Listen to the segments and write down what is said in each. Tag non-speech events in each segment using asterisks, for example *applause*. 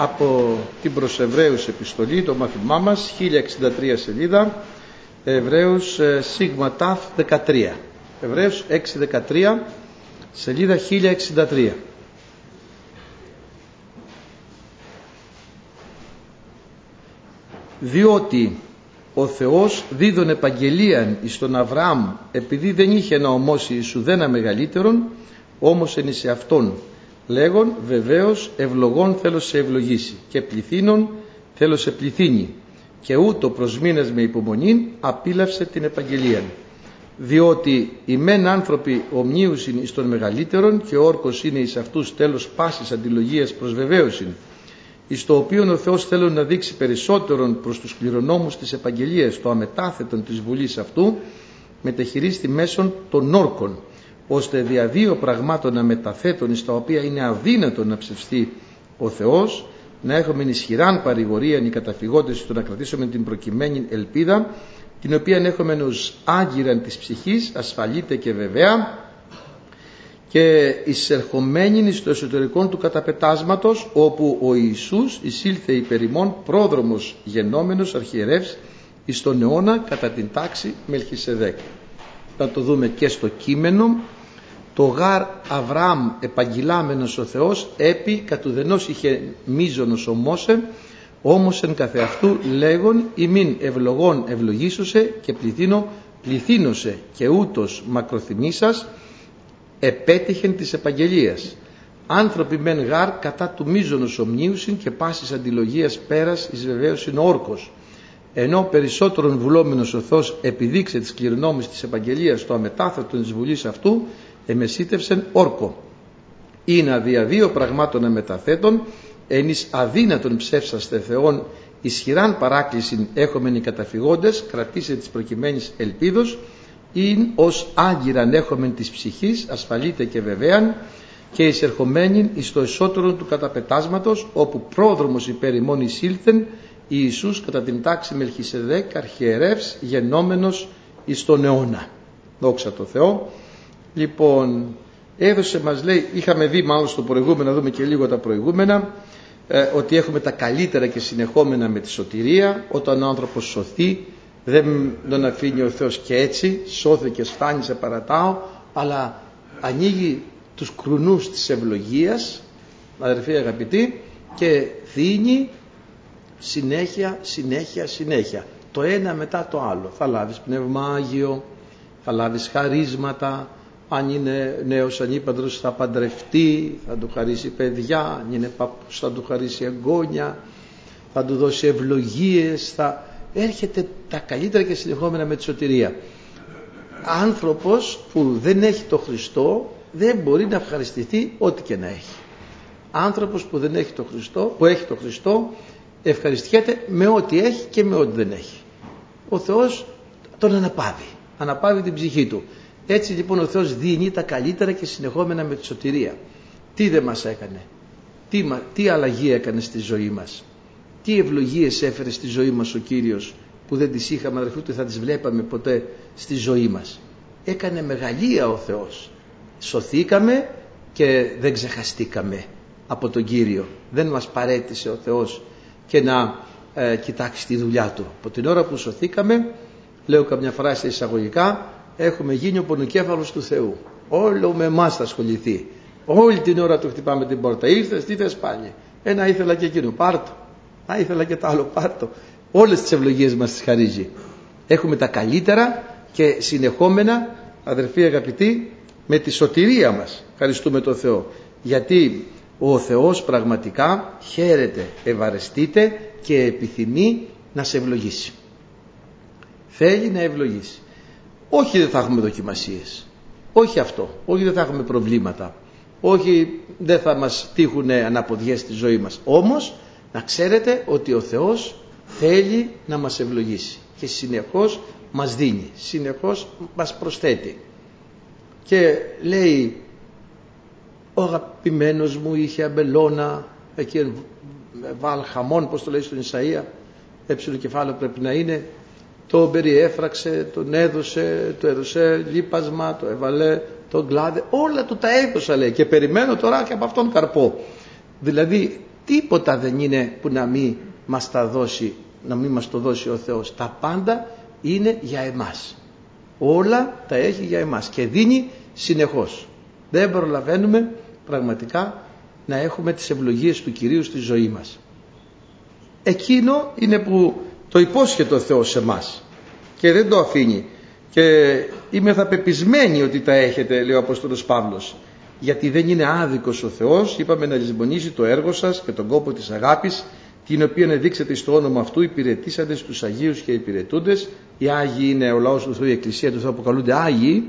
από την προς Εβραίους επιστολή, το μάθημά μας, 1063 σελίδα, Εβραίους ε, Σίγμα Ταφ 13. Εβραίους 613, σελίδα 1063. Διότι ο Θεός δίδων επαγγελίαν εις τον Αβραάμ επειδή δεν είχε να ομώσει εις ουδένα μεγαλύτερον όμως εν εις αυτόν λέγον βεβαίως ευλογών θέλω σε ευλογήσει και πληθύνων θέλω σε πληθύνει. Και ούτω προς μήνες με υπομονή απίλαυσε την επαγγελία διότι οι μεν άνθρωποι ομνίουσιν εις των μεγαλύτερων και ο όρκος είναι εις αυτούς τέλος πάσης αντιλογίας προς βεβαίωσιν εις το οποίο ο Θεός θέλει να δείξει περισσότερον προς τους κληρονόμους της επαγγελίας το αμετάθετον της Βουλής αυτού μετεχειρίστη μέσων των όρκων ώστε δια δύο πραγμάτων να μεταθέτουν στα οποία είναι αδύνατο να ψευστεί ο Θεός να έχουμε ισχυράν παρηγορία οι καταφυγόντες του να κρατήσουμε την προκειμένη ελπίδα την οποία έχουμε ως άγκυραν της ψυχής ασφαλείται και βεβαία και εισερχομένη στο εσωτερικό του καταπετάσματος όπου ο Ιησούς εισήλθε υπερημών πρόδρομος γενόμενος αρχιερεύς εις τον αιώνα κατά την τάξη Μελχισεδέκ. Θα το δούμε και στο κείμενο το γάρ Αβραάμ επαγγυλάμενος ο Θεός έπι κατουδενός είχε μίζωνος ο Μόσε όμως εν καθεαυτού λέγον ημίν ευλογών ευλογήσωσε και πληθύνω πληθύνωσε και ούτως μακροθυμήσας επέτυχεν της επαγγελίας. Άνθρωποι μεν γάρ κατά του μίζωνος ομνίουσιν και πάσης αντιλογίας πέρας εις βεβαίως είναι όρκος. Ενώ περισσότερον βουλόμενος ο Θεός επιδείξε τις κληρονόμες της επαγγελίας το αμετάθετο της βουλής αυτού εμεσίτευσεν όρκο είναι αδια δύο πραγμάτων αμεταθέτων εν εις αδύνατον ψεύσαστε Θεόν ισχυράν παράκληση έχομεν οι καταφυγόντες κρατήσε της προκειμένης ελπίδος ειν ως άγκυραν έχομεν της ψυχής ασφαλείται και βεβαίαν και εισερχομένην εις το εσωτερό του καταπετάσματος όπου πρόδρομος υπέρ ημών εισήλθεν Ιησούς κατά την τάξη Μελχισεδέκ αρχιερεύς γενόμενος εις τον αιώνα. Δόξα τω Θεώ. Λοιπόν, έδωσε μας λέει, είχαμε δει μάλλον στο προηγούμενο, να δούμε και λίγο τα προηγούμενα, ε, ότι έχουμε τα καλύτερα και συνεχόμενα με τη σωτηρία, όταν ο άνθρωπος σωθεί, δεν τον αφήνει ο Θεός και έτσι, σώθηκε, σφάνει, σε παρατάω, αλλά ανοίγει τους κρουνούς της ευλογίας, αδερφοί αγαπητοί, και δίνει συνέχεια, συνέχεια, συνέχεια. Το ένα μετά το άλλο. Θα λάβεις πνευμάγιο, θα λάβεις χαρίσματα, αν είναι νέος ανήπαντρος θα παντρευτεί, θα του χαρίσει παιδιά, αν είναι παππούς θα του χαρίσει εγγόνια, θα του δώσει ευλογίες, θα έρχεται τα καλύτερα και συνεχόμενα με τη σωτηρία. Άνθρωπος που δεν έχει το Χριστό δεν μπορεί να ευχαριστηθεί ό,τι και να έχει. Άνθρωπος που δεν έχει το Χριστό, που έχει το Χριστό ευχαριστιέται με ό,τι έχει και με ό,τι δεν έχει. Ο Θεός τον αναπαύει, αναπαύει την ψυχή του. Έτσι λοιπόν ο Θεός δίνει τα καλύτερα και συνεχόμενα με τη σωτηρία. Τι δεν μας έκανε, τι, τι αλλαγή έκανε στη ζωή μας, τι ευλογίες έφερε στη ζωή μας ο Κύριος που δεν τις είχαμε αδερφοί ούτε θα τις βλέπαμε ποτέ στη ζωή μας; Έκανε μεγαλεία ο Θεός. Σωθήκαμε και δεν ξεχαστήκαμε από τον Κύριο. Δεν μας παρέτησε ο Θεός και να ε, κοιτάξει τη δουλειά Του. Από την ώρα που σωθήκαμε, λέω καμιά φράση εισαγωγικά, έχουμε γίνει ο πονοκέφαλος του Θεού. Όλο με εμάς θα ασχοληθεί. Όλη την ώρα του χτυπάμε την πόρτα. Ήρθες, τι θες πάλι. Ένα ήθελα και εκείνο, πάρτο. Α, ήθελα και το άλλο, πάρτο. Όλες τις ευλογίες μας τις χαρίζει. Έχουμε τα καλύτερα και συνεχόμενα, αδερφοί αγαπητοί, με τη σωτηρία μας. Ευχαριστούμε τον Θεό. Γιατί ο Θεός πραγματικά χαίρεται, ευαρεστείται και επιθυμεί να σε ευλογήσει. Θέλει να ευλογήσει. Όχι δεν θα έχουμε δοκιμασίες. Όχι αυτό. Όχι δεν θα έχουμε προβλήματα. Όχι δεν θα μας τύχουν αναποδιές στη ζωή μας. Όμως να ξέρετε ότι ο Θεός θέλει να μας ευλογήσει και συνεχώς μας δίνει, συνεχώς μας προσθέτει. Και λέει ο αγαπημένος μου είχε αμπελώνα εκεί βάλ χαμόν πως το λέει στον Ισαΐα έψιλο κεφάλαιο πρέπει να είναι το περιέφραξε, τον έδωσε, το έδωσε λίπασμα, το έβαλε, τον κλάδε, όλα του τα έδωσα λέει. Και περιμένω τώρα και από αυτόν καρπό. Δηλαδή τίποτα δεν είναι που να μην μας τα δώσει να μην μας το δώσει ο Θεός. Τα πάντα είναι για εμάς. Όλα τα έχει για εμάς και δίνει συνεχώς. Δεν προλαβαίνουμε πραγματικά να έχουμε τις ευλογίες του Κυρίου στη ζωή μας. Εκείνο είναι που το υπόσχεται ο Θεός σε μας και δεν το αφήνει. Και είμαι θα πεπισμένη ότι τα έχετε λέει ο Απόστολος Παύλος. Γιατί δεν είναι άδικος ο Θεός είπαμε να λησμονήσει το έργο σας και τον κόπο της αγάπης την οποία δείξατε στο όνομα αυτού υπηρετήσατε στους Αγίους και υπηρετούντες. Οι Άγιοι είναι ο λαός του Θεού η Εκκλησία του Θεού αποκαλούνται Άγιοι.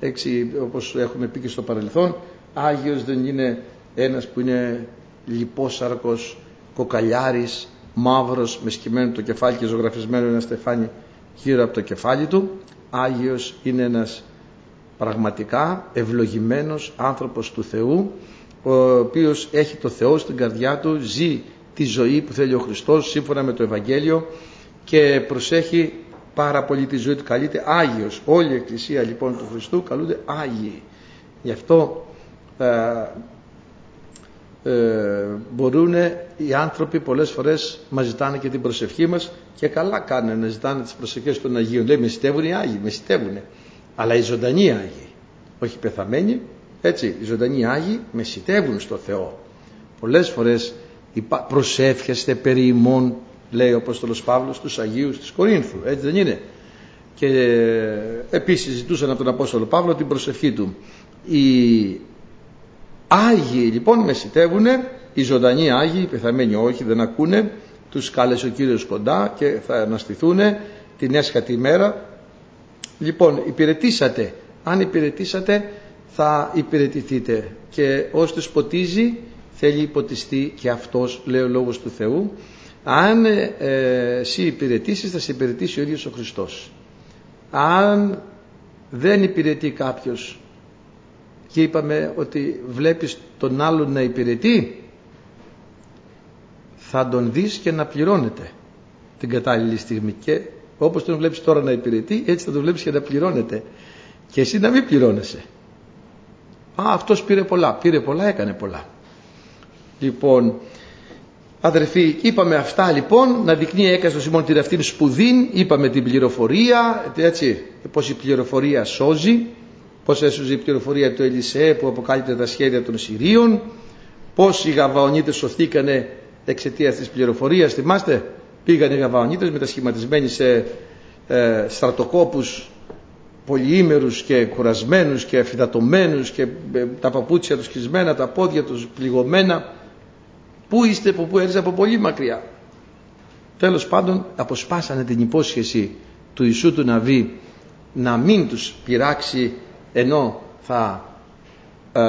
Έτσι όπως έχουμε πει και στο παρελθόν Άγιος δεν είναι ένας που είναι λιπόσαρκος κοκαλιάρης μαύρος με σκημένο το κεφάλι και ζωγραφισμένο ένα στεφάνι γύρω από το κεφάλι του. Άγιος είναι ένας πραγματικά ευλογημένος άνθρωπος του Θεού ο οποίος έχει το Θεό στην καρδιά του ζει τη ζωή που θέλει ο Χριστός σύμφωνα με το Ευαγγέλιο και προσέχει πάρα πολύ τη ζωή του. Καλείται Άγιος. Όλη η Εκκλησία λοιπόν του Χριστού καλούνται Άγιοι. Γι' αυτό ε, ε, μπορούν οι άνθρωποι πολλές φορές μας ζητάνε και την προσευχή μας και καλά κάνουν να ζητάνε τις προσευχές των Αγίων λέει με συστεύουν οι Άγιοι, με συστεύουν αλλά οι ζωντανοί Άγιοι όχι πεθαμένοι έτσι οι ζωντανοί Άγιοι με συστεύουν στο Θεό. Πολλές φορές προσεύχεστε περί ημών λέει ο Απόστολος Παύλος στους Αγίους της Κορίνθου. Έτσι δεν είναι. Και επίσης ζητούσαν από τον Απόστολο Παύλο την προσευχή του. Οι Άγιοι λοιπόν μεσητεύουν οι ζωντανοί Άγιοι, οι πεθαμένοι όχι δεν ακούνε τους κάλεσε ο Κύριος κοντά και θα αναστηθούν την έσχατη ημέρα. Λοιπόν υπηρετήσατε. Αν υπηρετήσατε θα υπηρετηθείτε. Και όσοι τους ποτίζει θέλει υποτιστεί και αυτός λέει ο Λόγος του Θεού. Αν ε, εσύ υπηρετήσεις θα σε υπηρετήσει ο ίδιος ο Χριστός. Αν δεν υπηρετεί κάποιος και είπαμε ότι βλέπεις τον άλλον να υπηρετεί θα τον δεις και να πληρώνεται την κατάλληλη στιγμή. Και όπως τον βλέπεις τώρα να υπηρετεί έτσι θα τον βλέπεις και να πληρώνεται. Και εσύ να μην πληρώνεσαι. Α αυτός πήρε πολλά. Πήρε πολλά έκανε πολλά. Λοιπόν Αδερφοί, είπαμε αυτά λοιπόν, να δεικνύει έκαστο Σιμών την αυτήν σπουδήν, είπαμε την πληροφορία, έτσι, πως η πληροφορία σώζει, πως έσωζε η πληροφορία του Ελισέ που αποκάλυπτε τα σχέδια των Συρίων, πως οι Γαβαονίτες σωθήκανε εξαιτίας της πληροφορίας, θυμάστε, πήγαν οι Γαβαονίτες μετασχηματισμένοι σε ε, στρατοκόπους πολυήμερους και κουρασμένους και αφιδατωμένους και ε, τα παπούτσια τους κλεισμένα, τα πόδια τους πληγωμένα, Πού είστε από πού έρθετε από πολύ μακριά. Τέλος πάντων αποσπάσανε την υπόσχεση του Ιησού του Ναβί να μην τους πειράξει ενώ θα ε,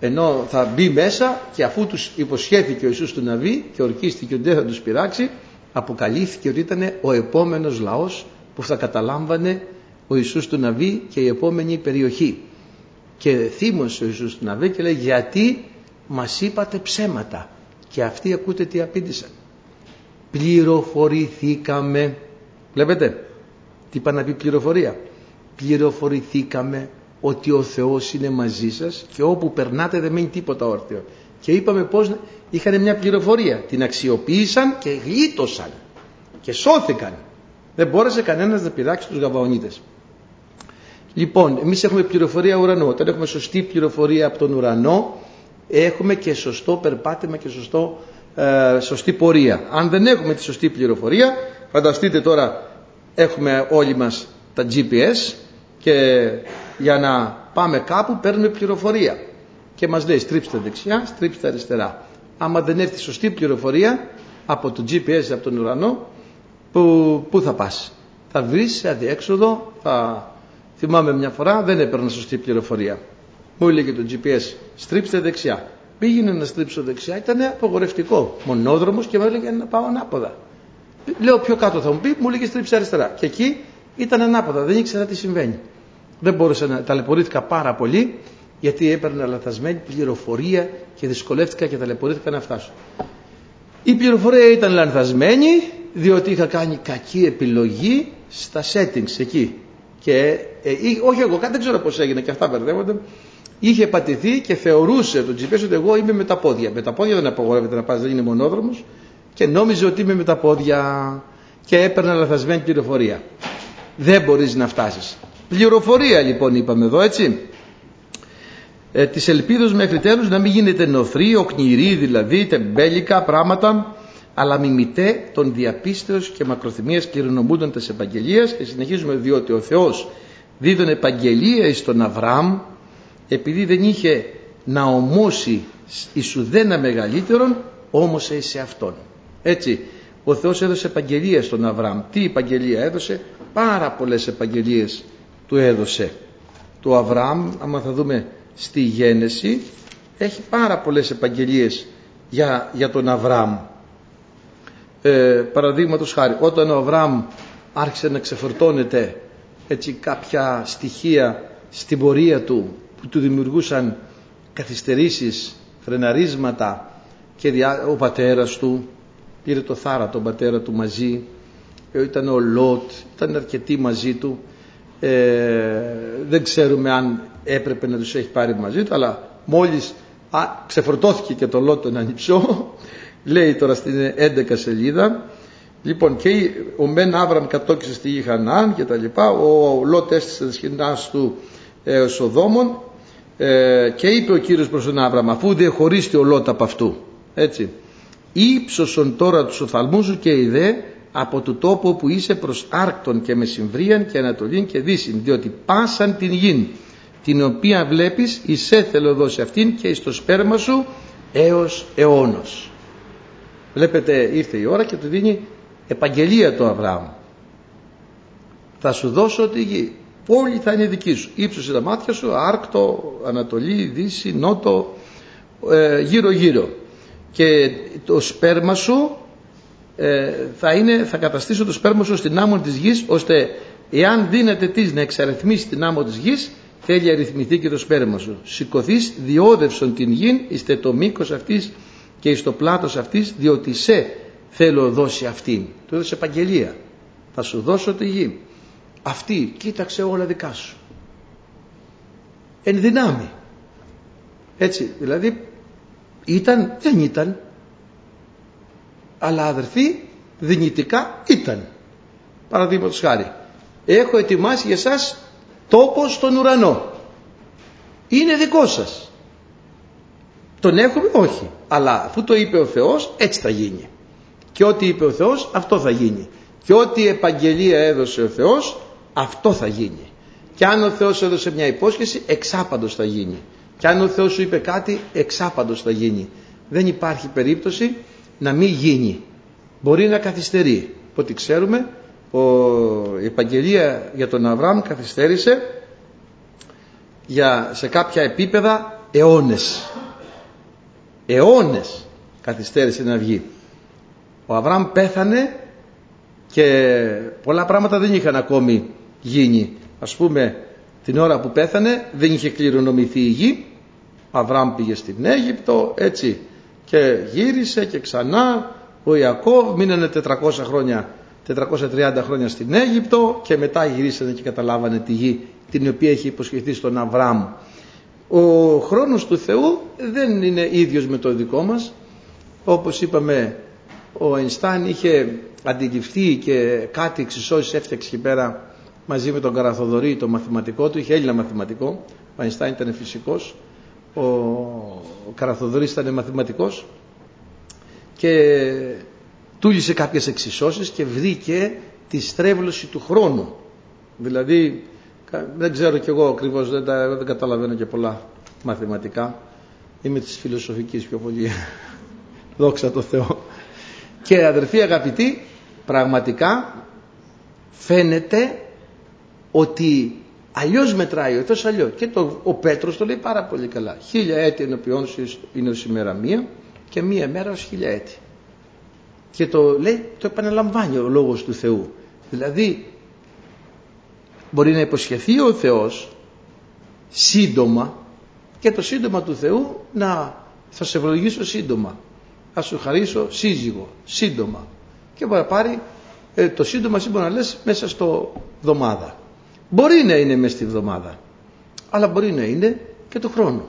ενώ θα μπει μέσα και αφού τους υποσχέθηκε ο Ιησούς του Ναβί και ορκίστηκε ότι δεν θα τους πειράξει αποκαλύφθηκε ότι ήταν ο επόμενος λαός που θα καταλάμβανε ο Ιησούς του Ναβί και η επόμενη περιοχή. Και θύμωσε ο Ιησούς του Ναβί και λέει γιατί μας είπατε ψέματα και αυτοί ακούτε τι απήντησαν. Πληροφορηθήκαμε βλέπετε τι είπα να πει πληροφορία πληροφορηθήκαμε ότι ο Θεός είναι μαζί σας και όπου περνάτε δεν μένει τίποτα όρθιο. Και είπαμε πως είχαν μια πληροφορία. Την αξιοποίησαν και γλίτωσαν και σώθηκαν. Δεν μπόρεσε κανένας να πειράξει τους γαβαονίτες λοιπόν εμείς έχουμε πληροφορία ουρανό όταν έχουμε σωστή πληροφορία από τον ουρανό έχουμε και σωστό περπάτημα και σωστό, ε, σωστή πορεία. Αν δεν έχουμε τη σωστή πληροφορία, φανταστείτε τώρα έχουμε όλοι μας τα GPS και για να πάμε κάπου παίρνουμε πληροφορία και μας λέει στρίψτε δεξιά, στρίψτε αριστερά. Άμα δεν έρθει σωστή πληροφορία από το GPS, από τον ουρανό, που, πού θα πας; Θα βρεις σε αδιέξοδο, θα... θυμάμαι μια φορά δεν έπαιρνα σωστή πληροφορία. Μου έλεγε το GPS, στρίψτε δεξιά. Πήγαινε να στρίψω δεξιά, ήταν απογορευτικό. Μονόδρομος και μου έλεγε να πάω ανάποδα. Λέω πιο κάτω θα μου πει, μου έλεγε στρίψε αριστερά. Και εκεί ήταν ανάποδα, δεν ήξερα τι συμβαίνει. Δεν μπόρεσα να ταλαιπωρήθηκα πάρα πολύ γιατί έπαιρνα λαθασμένη πληροφορία και δυσκολεύτηκα και ταλαιπωρήθηκα να φτάσω. Η πληροφορία ήταν λανθασμένη διότι είχα κάνει κακή επιλογή στα settings εκεί. Και, ε, όχι εγώ, δεν ξέρω πώς έγινε και αυτά μπερδεύονται είχε πατηθεί και θεωρούσε τον GPS ότι εγώ είμαι με τα πόδια. Με τα πόδια δεν απογορεύεται να πας, δεν είναι μονόδρομος και νόμιζε ότι είμαι με τα πόδια και έπαιρνε λαθασμένη πληροφορία. Δεν μπορείς να φτάσεις. Πληροφορία λοιπόν είπαμε εδώ έτσι. Ε, της ελπίδος μέχρι τέλους να μην γίνεται νοθρή, οκνηρή δηλαδή, τεμπέλικα πράγματα αλλά μιμητέ των διαπίστεως και μακροθυμίας κληρονομούντων της επαγγελίας και συνεχίζουμε διότι ο Θεός δίδον επαγγελία εις τον Αβραάμ επειδή δεν είχε να ομώσει εις ουδένα μεγαλύτερον όμως σε αυτόν έτσι ο Θεός έδωσε επαγγελία στον Αβραάμ τι επαγγελία έδωσε; Πάρα πολλές επαγγελίες του έδωσε του Αβραάμ. Άμα θα δούμε στη γένεση έχει πάρα πολλές επαγγελίες για, για τον Αβραάμ. Ε, παραδείγματος χάρη όταν ο Αβραάμ άρχισε να ξεφορτώνεται έτσι κάποια στοιχεία στην πορεία του που του δημιουργούσαν καθυστερήσεις, φρεναρίσματα και ο πατέρας του πήρε το θάρα τον πατέρα του μαζί ε, ήταν ο Λότ, ήταν αρκετοί μαζί του ε, δεν ξέρουμε αν έπρεπε να τους έχει πάρει μαζί του αλλά μόλις α, ξεφορτώθηκε και το Λότ τον ανιψώ λέει τώρα στην 11 σελίδα. Λοιπόν και ο Μεν Άβραμ κατόκισε στη γη Χανάν και τα λοιπά ο Λότ έστησε τις του ε, Σοδόμων ε, και είπε ο Κύριος προς τον Άβραμ αφού διεχωρίστη ο Λότ από αυτού έτσι ύψωσον τώρα τους οφθαλμούς σου και ιδέ από το τόπο που είσαι προς Άρκτον και Μεσημβρίαν και Ανατολήν και Δύσιν διότι πάσαν την γην την οποία βλέπεις εισέ θέλω δώσει αυτήν και εις το σπέρμα σου έως αιώνος. Βλέπετε ήρθε η ώρα και του δίνει επαγγελία το Αβραάμ. Θα σου δώσω τη γη. Πόλη θα είναι δική σου. Ύψωσε τα μάτια σου άρκτο, ανατολή, δύση, νότο ε, γύρω γύρω και το σπέρμα σου ε, θα, είναι, θα καταστήσω το σπέρμα σου στην άμμο της γης ώστε εάν δίνεται της να εξαριθμίσει την άμμο της γης θέλει αριθμηθεί και το σπέρμα σου. Σηκωθείς διόδευσον την γην είστε το μήκος αυτής και εις το πλάτος αυτής διότι σε θέλω δώσει αυτήν. Του έδωσε επαγγελία. Θα σου δώσω τη γη. Αυτή κοίταξε όλα δικά σου. Εν δυνάμει. Έτσι δηλαδή ήταν δεν ήταν αλλά αδερφοί δυνητικά ήταν. Παραδείγματος χάρη έχω ετοιμάσει για σας τόπος στον ουρανό. Είναι δικό σας. Τον έχουμε; Όχι. Αλλά αφού το είπε ο Θεός έτσι θα γίνει. Και ό,τι είπε ο Θεός αυτό θα γίνει. Και ό,τι επαγγελία έδωσε ο Θεός αυτό θα γίνει. Και αν ο Θεός έδωσε μια υπόσχεση εξάπαντος θα γίνει. Και αν ο Θεός σου είπε κάτι εξάπαντος θα γίνει. Δεν υπάρχει περίπτωση να μην γίνει. Μπορεί να καθυστερεί. Ότι ξέρουμε ο, η επαγγελία για τον Αβραάμ καθυστέρησε για, σε κάποια επίπεδα αιώνες. Αιώνες καθυστέρησε να βγει. Ο Αβραάμ πέθανε και πολλά πράγματα δεν είχαν ακόμη γίνει. Ας πούμε την ώρα που πέθανε δεν είχε κληρονομηθεί η γη. Ο Αβραάμ πήγε στην Αίγυπτο έτσι και γύρισε και ξανά ο Ιακώβ. Μείνανε 400 χρόνια 430 χρόνια στην Αίγυπτο και μετά γυρίσανε και καταλάβανε τη γη την οποία έχει υποσχεθεί στον Αβραάμ. Ο χρόνος του Θεού δεν είναι ίδιος με το δικό μας. Όπως είπαμε ο Αϊνστάν είχε αντιληφθεί και κάτι εξισώσεις έφτιαξε εκεί πέρα μαζί με τον Καραθοδωρή το μαθηματικό του είχε Έλληνα μαθηματικό. Ο Αϊνστάν ήταν φυσικός ο, ο Καραθοδωρής ήταν μαθηματικός και τούλησε κάποιες εξισώσεις και βρήκε τη στρέβλωση του χρόνου δηλαδή δεν ξέρω κι εγώ ακριβώς, δεν, δεν καταλαβαίνω και πολλά μαθηματικά. Είμαι της φιλοσοφικής πιο πολύ. *laughs* Δόξα τω Θεώ. Και αδερφοί αγαπητοί, πραγματικά φαίνεται ότι αλλιώς μετράει ο Θεός αλλιώς. Και το, ο Πέτρος το λέει πάρα πολύ καλά. Χίλια έτη ενωπιών είναι ως ημέρα μία και μία μέρα ως χίλια έτη. Και το λέει, το επαναλαμβάνει ο λόγος του Θεού. Δηλαδή μπορεί να υποσχεθεί ο Θεός σύντομα και το σύντομα του Θεού να θα σε ευλογήσω σύντομα θα σου χαρίσω σύζυγο σύντομα και μπορεί να πάρει ε, το σύντομα σύμφωνα να λες μέσα στο εβδομάδα μπορεί να είναι μέσα στη εβδομάδα αλλά μπορεί να είναι και του χρόνου.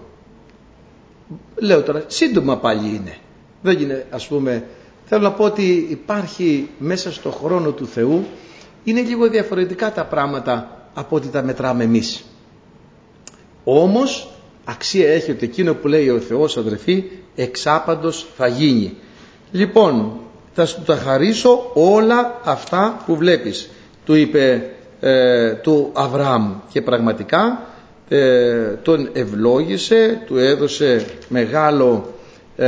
Λέω τώρα, σύντομα πάλι είναι. Δεν είναι, ας πούμε, θέλω να πω ότι υπάρχει μέσα στο χρόνο του Θεού, είναι λίγο διαφορετικά τα πράγματα από ό,τι τα μετράμε εμείς. Όμως, αξία έχει ότι εκείνο που λέει ο Θεός αδερφοί, εξάπαντος θα γίνει. Λοιπόν, θα σου τα χαρίσω όλα αυτά που βλέπεις. Του είπε ε, του Αβραάμ. Και πραγματικά ε, τον ευλόγησε, του έδωσε μεγάλο ε,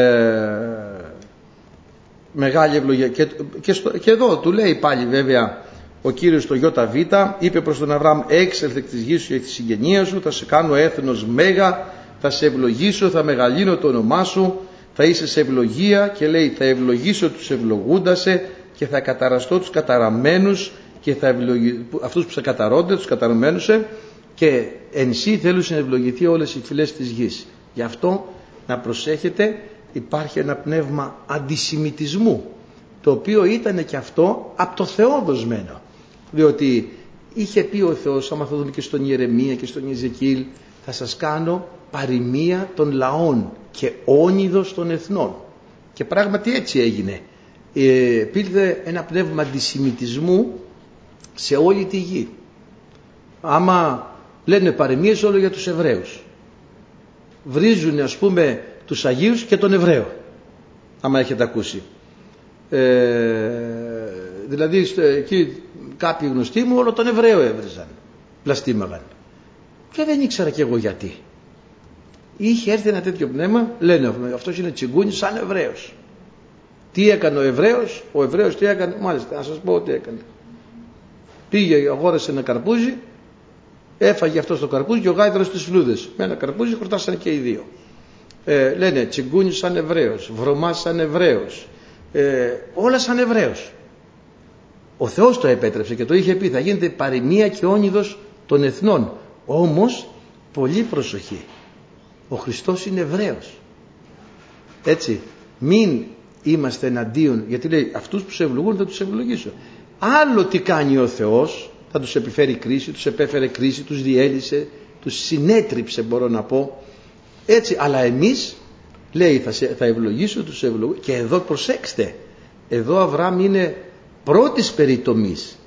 μεγάλη ευλογία. Και, και, και, εδώ του λέει πάλι βέβαια ο Κύριος στο ΙΒ είπε προς τον Αβραάμ έξελθε της γης σου και της συγγενεία σου θα σε κάνω έθνος μέγα θα σε ευλογήσω θα μεγαλύνω το όνομά σου θα είσαι σε ευλογία και λέει θα ευλογήσω τους ευλογούντασε και θα καταραστώ τους καταραμένους και θα ευλογη... αυτούς που σε καταρώνται τους καταραμένους και εν σύ θέλουν να ευλογηθεί όλες οι φυλές της γης. Γι' αυτό να προσέχετε υπάρχει ένα πνεύμα αντισημιτισμού το οποίο ήταν και αυτό από το Θεό δοσμένο. Διότι είχε πει ο Θεός, άμα θα δούμε και στον Ιερεμία και στον Ιεζεκίλ, θα σας κάνω παροιμία των λαών και όνειδος των εθνών. Και πράγματι έτσι έγινε. Ε, ένα πνεύμα αντισημιτισμού σε όλη τη γη. Άμα λένε παροιμίες όλο για τους Εβραίους. Βρίζουν ας πούμε τους Αγίους και τον Εβραίο. Άμα έχετε ακούσει. Ε, δηλαδή εκεί κάποιοι γνωστοί μου όλο τον Εβραίο έβριζαν. Πλαστήμαγαν. Και δεν ήξερα κι εγώ γιατί. Είχε έρθει ένα τέτοιο πνεύμα, λένε αυτός είναι τσιγκούνι σαν Εβραίος. Τι έκανε ο Εβραίος, ο Εβραίος τι έκανε, μάλιστα να σας πω τι έκανε. Πήγε, αγόρασε ένα καρπούζι, έφαγε αυτό το καρπούζι και ο γάιδρο στι φλούδες. Με ένα καρπούζι χορτάσανε και οι δύο. Ε, λένε τσιγκούνι σαν Εβραίος, βρωμά σαν Εβραίος. Ε, όλα σαν Εβραίος. Ο Θεός το επέτρεψε και το είχε πει θα γίνεται παροιμία και όνειδος των εθνών. Όμως, πολύ προσοχή. Ο Χριστός είναι Εβραίος. Έτσι, μην είμαστε εναντίον, γιατί λέει αυτούς που σε ευλογούν θα τους ευλογήσω. Άλλο τι κάνει ο Θεός, θα τους επιφέρει κρίση, τους επέφερε κρίση, τους διέλυσε, τους συνέτριψε μπορώ να πω. Έτσι, αλλά εμείς λέει θα, θα ευλογήσω τους ευλογούς και εδώ προσέξτε, εδώ Αβραάμ είναι πρώτης περιτομής.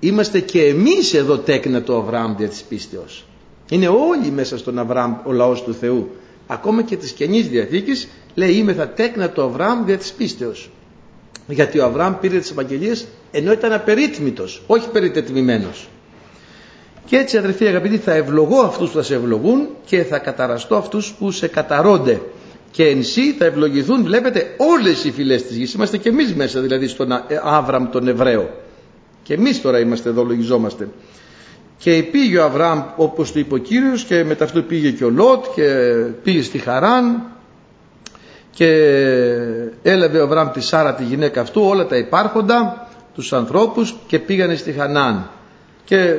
Είμαστε και εμείς εδώ τέκνα του Αβραάμ δια της πίστεως. Είναι όλοι μέσα στον Αβραάμ ο λαός του Θεού. Ακόμα και της Καινής Διαθήκης λέει είμαι θα τέκνα του Αβραάμ δια της πίστεως. Γιατί ο Αβραάμ πήρε τις Ευαγγελίες ενώ ήταν απερίτμητος, όχι περιτετμημένος. Και έτσι αδερφοί αγαπητοί θα ευλογώ αυτούς που θα σε ευλογούν και θα καταραστώ αυτούς που σε καταρώνται. Και εν σύ θα ευλογηθούν βλέπετε όλες οι φυλές της γης. Είμαστε και εμείς μέσα δηλαδή στον Άβραμ τον Εβραίο. Και εμείς τώρα είμαστε εδώ λογιζόμαστε. Και πήγε ο Αβραάμ όπως του είπε ο Κύριος και μετά αυτό πήγε και ο Λότ και πήγε στη Χαράν και έλαβε ο Αβραάμ τη Σάρα τη γυναίκα αυτού όλα τα υπάρχοντα τους ανθρώπους και πήγανε στη Χανάν. Και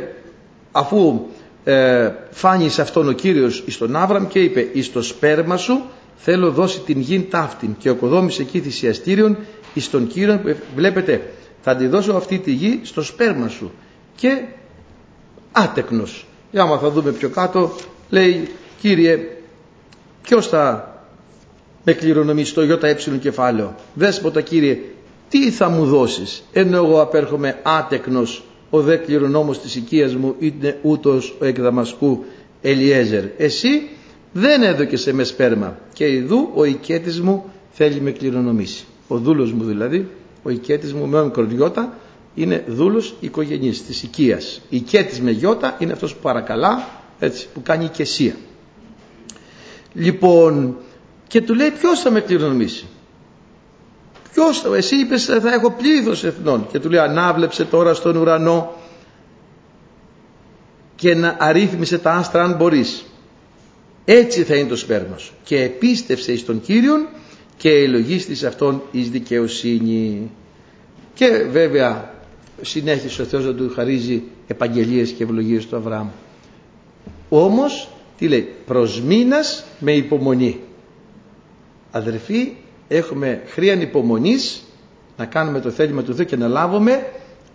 αφού ε, φάνησε αυτόν ο Κύριος εις τον Άβραμ και είπε εις το σπέρμα σου θέλω δώσει την γην ταύτην και οκοδόμησε εκεί θυσιαστήριον εις τον Κύριον βλέπετε θα τη δώσω αυτή τη γη στο σπέρμα σου και άτεκνος. Για άμα θα δούμε πιο κάτω, λέει Κύριε, ποιος θα με κληρονομήσει στο ΙΕ κεφάλαιο. Δέσποτα Κύριε, τι θα μου δώσεις, ενώ εγώ απέρχομαι άτεκνος, ο δε κληρονόμος της οικίας μου είναι ούτως ο εκδαμασκού Ελιέζερ. Εσύ δεν έδωκες σε με σπέρμα και ειδού ο οικέτης μου θέλει με κληρονομήσει. Ο δούλος μου δηλαδή, ο οικέτης μου με κορδιώτα είναι δούλος οικογενής της οικίας. Η οικέτης με γιώτα είναι αυτός που παρακαλά, έτσι, που κάνει οικεσία. Λοιπόν, και του λέει ποιος θα με κληρονομήσει; Ποιος, εσύ είπες θα έχω πλήθος εθνών και του λέει ανάβλεψε τώρα στον ουρανό και να αρρύθμισε τα άστρα αν μπορείς. Έτσι θα είναι το σπέρμα σου. Και επίστευσε εις τον Κύριον και ελογίστης αυτόν εις δικαιοσύνη. Και βέβαια συνέχισε ο Θεός να του χαρίζει επαγγελίες και ευλογίες του Αβραάμ. Όμως, τι λέει, προς μήνας με υπομονή. Αδερφοί, έχουμε χρήαν υπομονής να κάνουμε το θέλημα του Θεού και να λάβουμε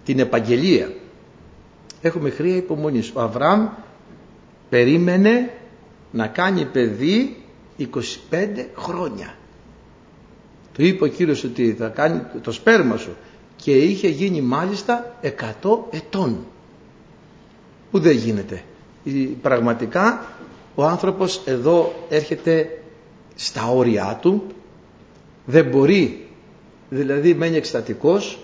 την επαγγελία. Έχουμε χρία υπομονής. Ο Αβραάμ περίμενε να κάνει παιδί 25 χρόνια. Του είπε ο Κύριος ότι θα κάνει το σπέρμα σου και είχε γίνει μάλιστα 100 ετών. Που δεν γίνεται. Πραγματικά ο άνθρωπος εδώ έρχεται στα όρια του, δεν μπορεί, δηλαδή μένει εκστατικός,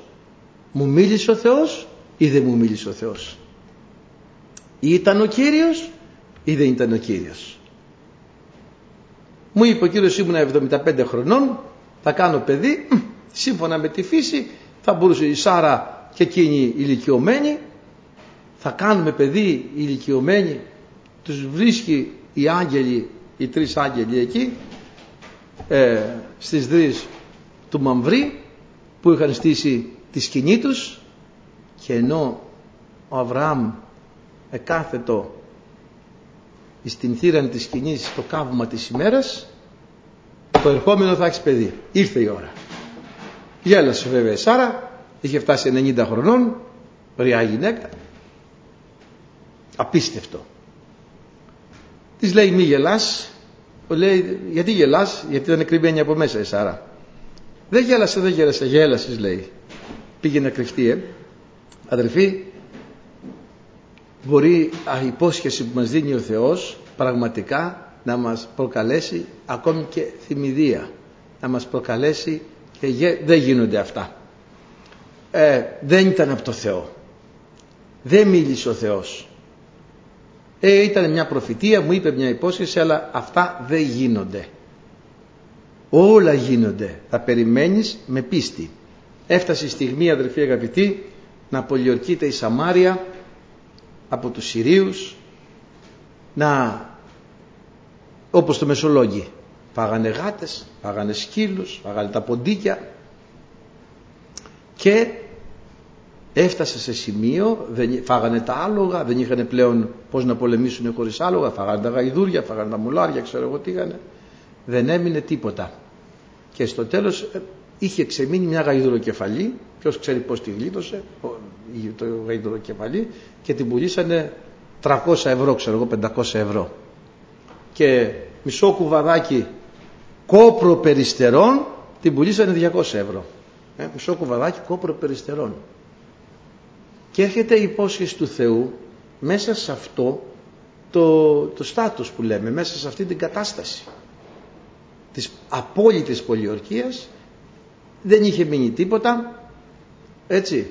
μου μίλησε ο Θεός ή δεν μου μίλησε ο Θεός. Ή ήταν ο Κύριος ή δεν ήταν ο Κύριος. Μου είπε ο Κύριος ήμουνα 75 χρονών, θα κάνω παιδί, σύμφωνα με τη φύση, θα μπορούσε η Σάρα και εκείνη ηλικιωμένη, θα κάνουμε παιδί ηλικιωμένη, τους βρίσκει οι άγγελοι, οι τρεις άγγελοι εκεί, ε, στις δρύς του Μαμβρή, που είχαν στήσει τη σκηνή τους και ενώ ο Αβραάμ εκάθετο στην θύραν της σκηνής στο καύμα της ημέρας το ερχόμενο θα έχεις παιδί. Ήρθε η ώρα. Γέλασε βέβαια η Σάρα, είχε φτάσει 90 χρονών, ωραία γυναίκα. Απίστευτο. Της λέει μη γελάς, λέει γιατί γελάς, γιατί ήταν κρυμμένη από μέσα η Σάρα. Δεν γέλασε, δεν γέλασε, γέλασες λέει. Πήγε να κρυφτεί, ε. Αδερφοί, μπορεί η υπόσχεση που μας δίνει ο Θεός πραγματικά να μας προκαλέσει ακόμη και θυμηδία να μας προκαλέσει και δεν γίνονται αυτά ε, δεν ήταν από το Θεό δεν μίλησε ο Θεός ε, ήταν μια προφητεία μου είπε μια υπόσχεση αλλά αυτά δεν γίνονται. Όλα γίνονται. Θα περιμένεις με πίστη. Έφτασε η στιγμή αδερφοί αγαπητοί να πολιορκείται η Σαμάρια από τους Συρίους να όπως το Μεσολόγγι φάγανε γάτες, φάγανε σκύλους, φάγανε τα ποντίκια και έφτασε σε σημείο, δεν, φάγανε τα άλογα, δεν είχαν πλέον πώς να πολεμήσουν χωρίς άλογα, φάγανε τα γαϊδούρια, φάγανε τα μουλάρια, ξέρω εγώ τι είχαν. Δεν έμεινε τίποτα. Και στο τέλος ε, είχε ξεμείνει μια γαϊδουροκεφαλή, ποιος ξέρει πώς τη γλίτωσε, το γαϊδουροκεφαλή και την πουλήσανε 300 ευρώ, ξέρω εγώ 500 ευρώ και μισό κουβαδάκι κόπρο περιστερών την πουλήσανε 200 ευρώ. Ε, μισό κουβαδάκι κόπρο περιστερών. Και έρχεται η υπόσχεση του Θεού μέσα σε αυτό το, το στάτους που λέμε, μέσα σε αυτή την κατάσταση της απόλυτης πολιορκίας. Δεν είχε μείνει τίποτα έτσι.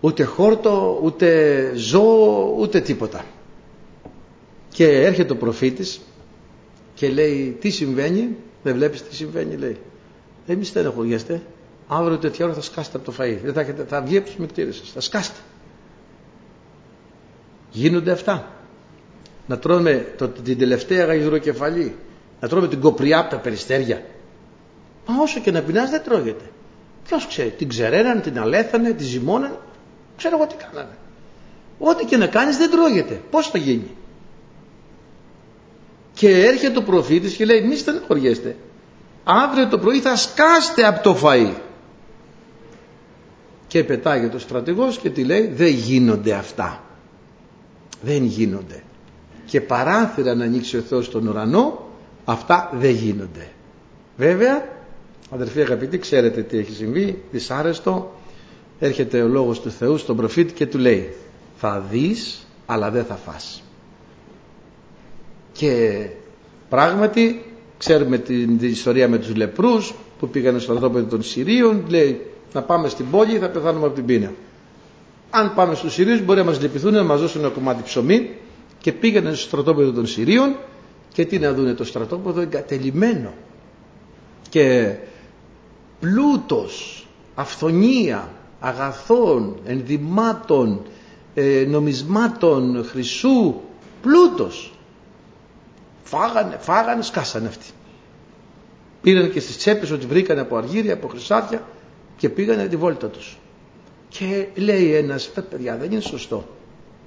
Ούτε χόρτο ούτε ζώο ούτε τίποτα. Και έρχεται ο προφήτης και λέει τι συμβαίνει, δεν βλέπεις τι συμβαίνει λέει. Δεν μη στενοχωριέστε, αύριο τέτοια ώρα θα σκάσετε από το φαΐ, δεν θα, έχετε, θα βγει από τους μυκτήρες σας, θα σκάσετε. Γίνονται αυτά. Να τρώμε το, την τελευταία γαϊδουροκεφαλή, να τρώμε την κοπριά από τα περιστέρια. Μα όσο και να πεινάς δεν τρώγεται. Ποιος ξέρει, την ξεραίνανε, την αλέθανε, τη ζυμώνανε, ξέρω εγώ τι κάνανε. Ό,τι και να κάνεις δεν τρώγεται. Πώς θα γίνει; Και έρχεται ο προφήτης και λέει μη στεναχωριέστε. Αύριο το πρωί θα σκάστε από το φαΐ. Και πετάγεται ο στρατηγός και τη λέει δεν γίνονται αυτά. Δεν γίνονται. Και παράθυρα να ανοίξει ο Θεός στον ουρανό αυτά δεν γίνονται. Βέβαια, αδερφοί αγαπητοί, ξέρετε τι έχει συμβεί, δυσάρεστο. Έρχεται ο λόγος του Θεού στον προφήτη και του λέει θα δεις αλλά δεν θα φας. Και πράγματι ξέρουμε την, την ιστορία με τους λεπρούς που πήγανε στο στρατόπεδο των Συρίων λέει να πάμε στην πόλη θα πεθάνουμε από την πείνα. Αν πάμε στους Συρίους μπορεί να μας λυπηθούν να μας δώσουν ένα κομμάτι ψωμί και πήγανε στο στρατόπεδο των Συρίων και τι να δούνε το στρατόπεδο εγκατελειμμένο και πλούτος, αυθονία, αγαθών, ενδυμάτων, ε, νομισμάτων, χρυσού, πλούτος Φάγανε, φάγανε, σκάσανε αυτοί. Πήραν και στις τσέπες ότι βρήκανε από αργύρια, από χρυσάτια και πήγανε τη βόλτα τους. Και λέει ένας, παιδιά δεν είναι σωστό.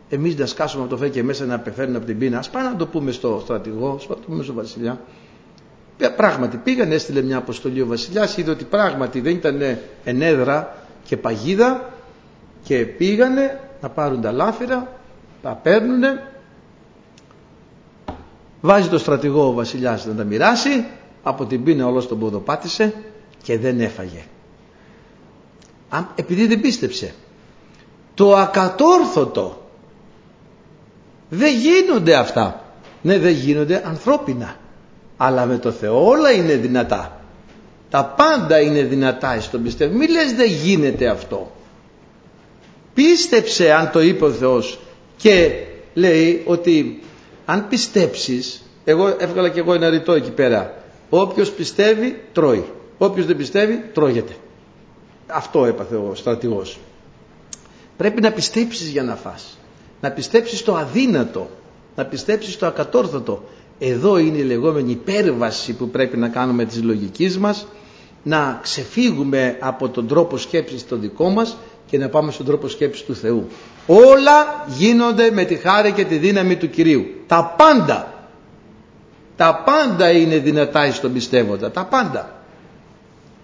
Εμείς να σκάσουμε από το φέκε μέσα να πεθαίνουν από την πείνα. Ας πάμε να το πούμε στο στρατηγό, ας το πούμε στο βασιλιά. Πράγματι πήγανε, έστειλε μια αποστολή ο βασιλιάς, είδε ότι πράγματι δεν ήταν ενέδρα και παγίδα και πήγανε να πάρουν τα λάφυρα, τα παίρνουνε Βάζει το στρατηγό ο βασιλιάς να τα μοιράσει, από την πείνα όλος τον ποδοπάτησε και δεν έφαγε. Επειδή δεν πίστεψε. Το ακατόρθωτο δεν γίνονται αυτά. Ναι δεν γίνονται ανθρώπινα. Αλλά με το Θεό όλα είναι δυνατά. Τα πάντα είναι δυνατά στον πιστεύω. Μη λες δεν γίνεται αυτό. Πίστεψε αν το είπε ο Θεός και λέει ότι αν πιστέψεις, εγώ έβγαλα και εγώ ένα ρητό εκεί πέρα, όποιος πιστεύει τρώει, όποιος δεν πιστεύει τρώγεται. Αυτό έπαθε ο στρατηγός. Πρέπει να πιστέψεις για να φας. Να πιστέψεις το αδύνατο. Να πιστέψεις το ακατόρθωτο. Εδώ είναι η λεγόμενη υπέρβαση που πρέπει να κάνουμε της λογικής μας. Να ξεφύγουμε από τον τρόπο σκέψης το δικό μας και να πάμε στον τρόπο σκέψης του Θεού. Όλα γίνονται με τη χάρη και τη δύναμη του Κυρίου. Τα πάντα. Τα πάντα είναι δυνατά στον πιστεύοντα. Τα πάντα.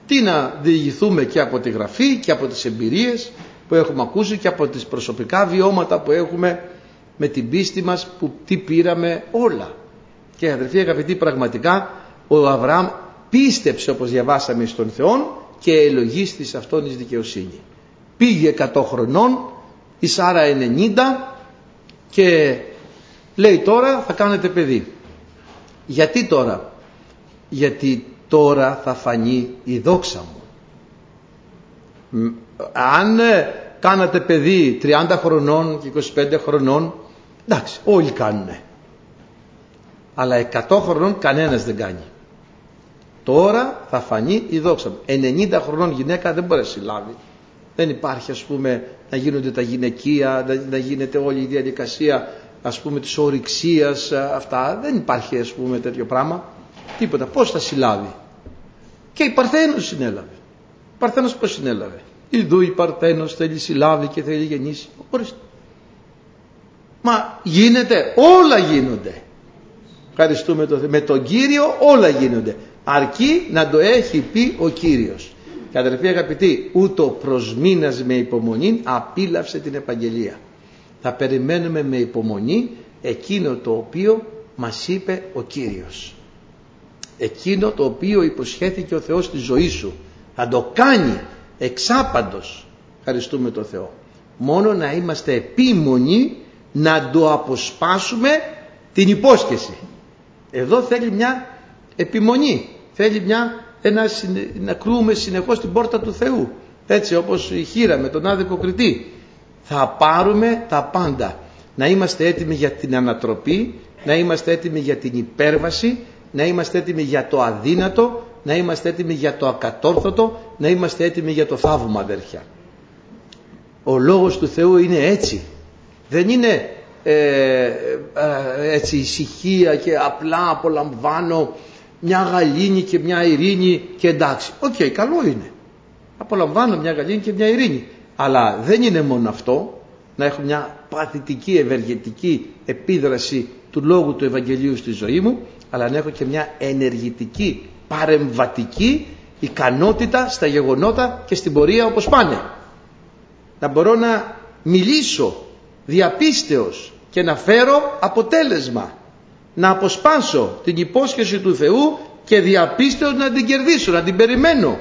Τι να διηγηθούμε και από τη γραφή και από τις εμπειρίες που έχουμε ακούσει και από τις προσωπικά βιώματα που έχουμε με την πίστη μας που τι πήραμε όλα. Και αδερφοί αγαπητοί πραγματικά ο Αβραάμ πίστεψε όπως διαβάσαμε στον Θεό και ελογίστησε αυτόν εις δικαιοσύνη. Πήγε 100 χρονών, η Σάρα 90 και λέει τώρα θα κάνετε παιδί. Γιατί τώρα. Γιατί τώρα θα φανεί η δόξα μου. Αν ε, κάνατε παιδί 30 χρονών και 25 χρονών, εντάξει, όλοι κάνουνε. Αλλά 100 χρονών κανένας δεν κάνει. Τώρα θα φανεί η δόξα μου. 90 χρονών γυναίκα δεν μπορεί να συλλάβει. Δεν υπάρχει ας πούμε να γίνονται τα γυναικεία, να γίνεται όλη η διαδικασία ας πούμε της ορυξίας αυτά. Δεν υπάρχει ας πούμε τέτοιο πράγμα. Τίποτα. Πώς θα συλλάβει; Και η Παρθένος συνέλαβε. Η Παρθένος πώς συνέλαβε; Ιδού η Παρθένος θέλει συλλάβει και θέλει γεννήσει. Ορίστε. Μα γίνεται, όλα γίνονται. Ευχαριστούμε το Με τον Κύριο όλα γίνονται. Αρκεί να το έχει πει ο Κύριος. Και αδερφοί αγαπητοί, ούτω προς μήνας με υπομονή απίλαυσε την επαγγελία. Θα περιμένουμε με υπομονή εκείνο το οποίο μας είπε ο Κύριος. Εκείνο το οποίο υποσχέθηκε ο Θεός στη ζωή σου. Θα το κάνει εξάπαντος. Ευχαριστούμε τον Θεό. Μόνο να είμαστε επίμονοι να το αποσπάσουμε την υπόσχεση. Εδώ θέλει μια επιμονή. Θέλει μια ένα, να κρούμε συνεχώς την πόρτα του Θεού. Έτσι όπως η χείρα με τον άδικο κριτή. Θα πάρουμε τα πάντα. Να είμαστε έτοιμοι για την ανατροπή, να είμαστε έτοιμοι για την υπέρβαση, να είμαστε έτοιμοι για το αδύνατο, να είμαστε έτοιμοι για το ακατόρθωτο, να είμαστε έτοιμοι για το θαύμα αδέρφια. Ο λόγος του Θεού είναι έτσι. Δεν είναι ε, ε, έτσι ησυχία και απλά απολαμβάνω μια γαλήνη και μια ειρήνη και εντάξει. Οκ, okay, καλό είναι. Απολαμβάνω μια γαλήνη και μια ειρήνη. Αλλά δεν είναι μόνο αυτό να έχω μια παθητική ευεργετική επίδραση του λόγου του Ευαγγελίου στη ζωή μου αλλά να έχω και μια ενεργητική παρεμβατική ικανότητα στα γεγονότα και στην πορεία όπως πάνε. Να μπορώ να μιλήσω διαπίστεως και να φέρω αποτέλεσμα να αποσπάσω την υπόσχεση του Θεού και διαπίστεως να την κερδίσω, να την περιμένω.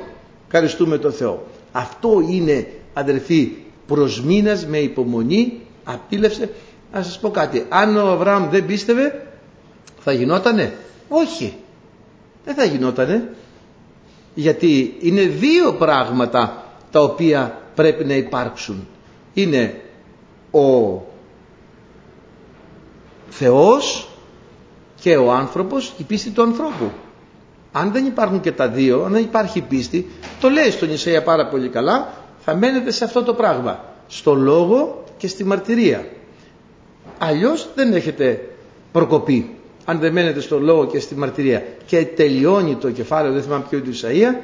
Ευχαριστούμε τον Θεό. Αυτό είναι αδερφοί προς μήνας με υπομονή απίλευσε. Να σας πω κάτι. Αν ο Αβραάμ δεν πίστευε θα γινότανε; Όχι. Δεν θα γινότανε. Γιατί είναι δύο πράγματα τα οποία πρέπει να υπάρξουν. Είναι ο Θεός και ο άνθρωπος η πίστη του ανθρώπου. Αν δεν υπάρχουν και τα δύο, αν δεν υπάρχει πίστη, το λέει στον Ισαία πάρα πολύ καλά, θα μένετε σε αυτό το πράγμα. Στο λόγο και στη μαρτυρία. Αλλιώς δεν έχετε προκοπή. Αν δεν μένετε στο λόγο και στη μαρτυρία. Και τελειώνει το κεφάλαιο, δεν θυμάμαι ποιο του Ισαΐα,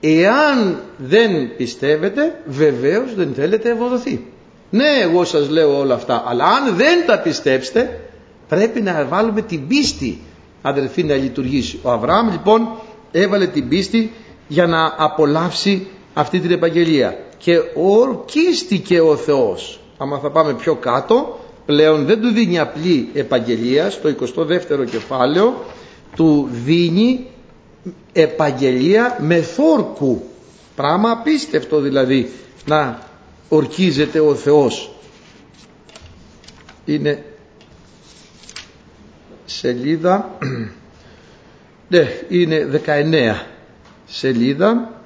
εάν δεν πιστεύετε, βεβαίως δεν θέλετε ευοδοθεί. Ναι, εγώ σας λέω όλα αυτά, αλλά αν δεν τα πιστέψετε, πρέπει να βάλουμε την πίστη αδερφοί να λειτουργήσει. Ο Αβραάμ λοιπόν έβαλε την πίστη για να απολαύσει αυτή την επαγγελία και ορκίστηκε ο Θεός. Άμα θα πάμε πιο κάτω πλέον δεν του δίνει απλή επαγγελία στο 22ο κεφάλαιο του δίνει επαγγελία με θόρκου. Πράγμα απίστευτο δηλαδή να ορκίζεται ο Θεός. Είναι σελίδα *clears throat* ναι είναι 19 σελίδα.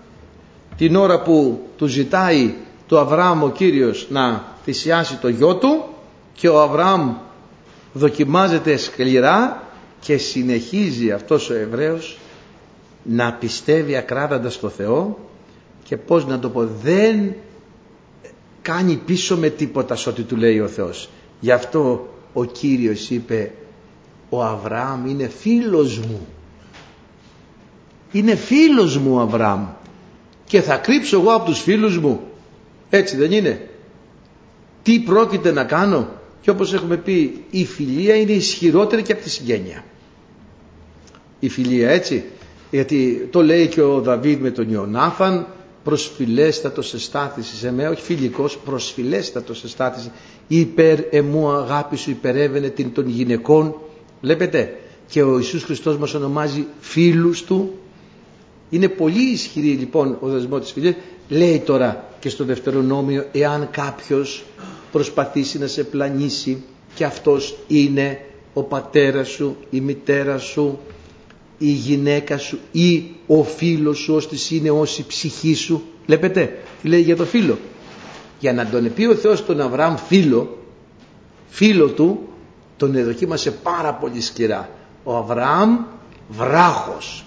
Την ώρα που του ζητάει το Αβραάμ ο Κύριος να θυσιάσει το γιο του και ο Αβραάμ δοκιμάζεται σκληρά και συνεχίζει αυτός ο Εβραίος να πιστεύει ακράδαντας στο Θεό και πώς να το πω δεν κάνει πίσω με τίποτα σε ό,τι του λέει ο Θεός. Γι' αυτό ο Κύριος είπε ο Αβραάμ είναι φίλος μου είναι φίλος μου ο Αβραάμ και θα κρύψω εγώ από τους φίλους μου. Έτσι δεν είναι. Τι πρόκειται να κάνω; Και όπως έχουμε πει η φιλία είναι ισχυρότερη και από τη συγγένεια. Η φιλία έτσι. Γιατί το λέει και ο Δαβίδ με τον Ιωνάθαν προσφυλέστατος εστάθηση σε μέ, όχι φιλικός, προσφυλέστατος εστάθηση υπέρ εμού αγάπη σου υπερεύαινε την των γυναικών βλέπετε και ο Ιησούς Χριστός μας ονομάζει φίλους του είναι πολύ ισχυρή λοιπόν ο δεσμός της φιλίας λέει τώρα και στο δευτερονόμιο εάν κάποιος προσπαθήσει να σε πλανήσει και αυτός είναι ο πατέρας σου, η μητέρα σου, η γυναίκα σου ή ο φίλος σου ώστε είναι ως η ψυχή σου. Βλέπετε τι λέει για το φίλο. Για να τον πει ο Θεός τον Αβραάμ φίλο, φίλο του, τον εδοκίμασε πάρα πολύ σκληρά. Ο Αβραάμ βράχος.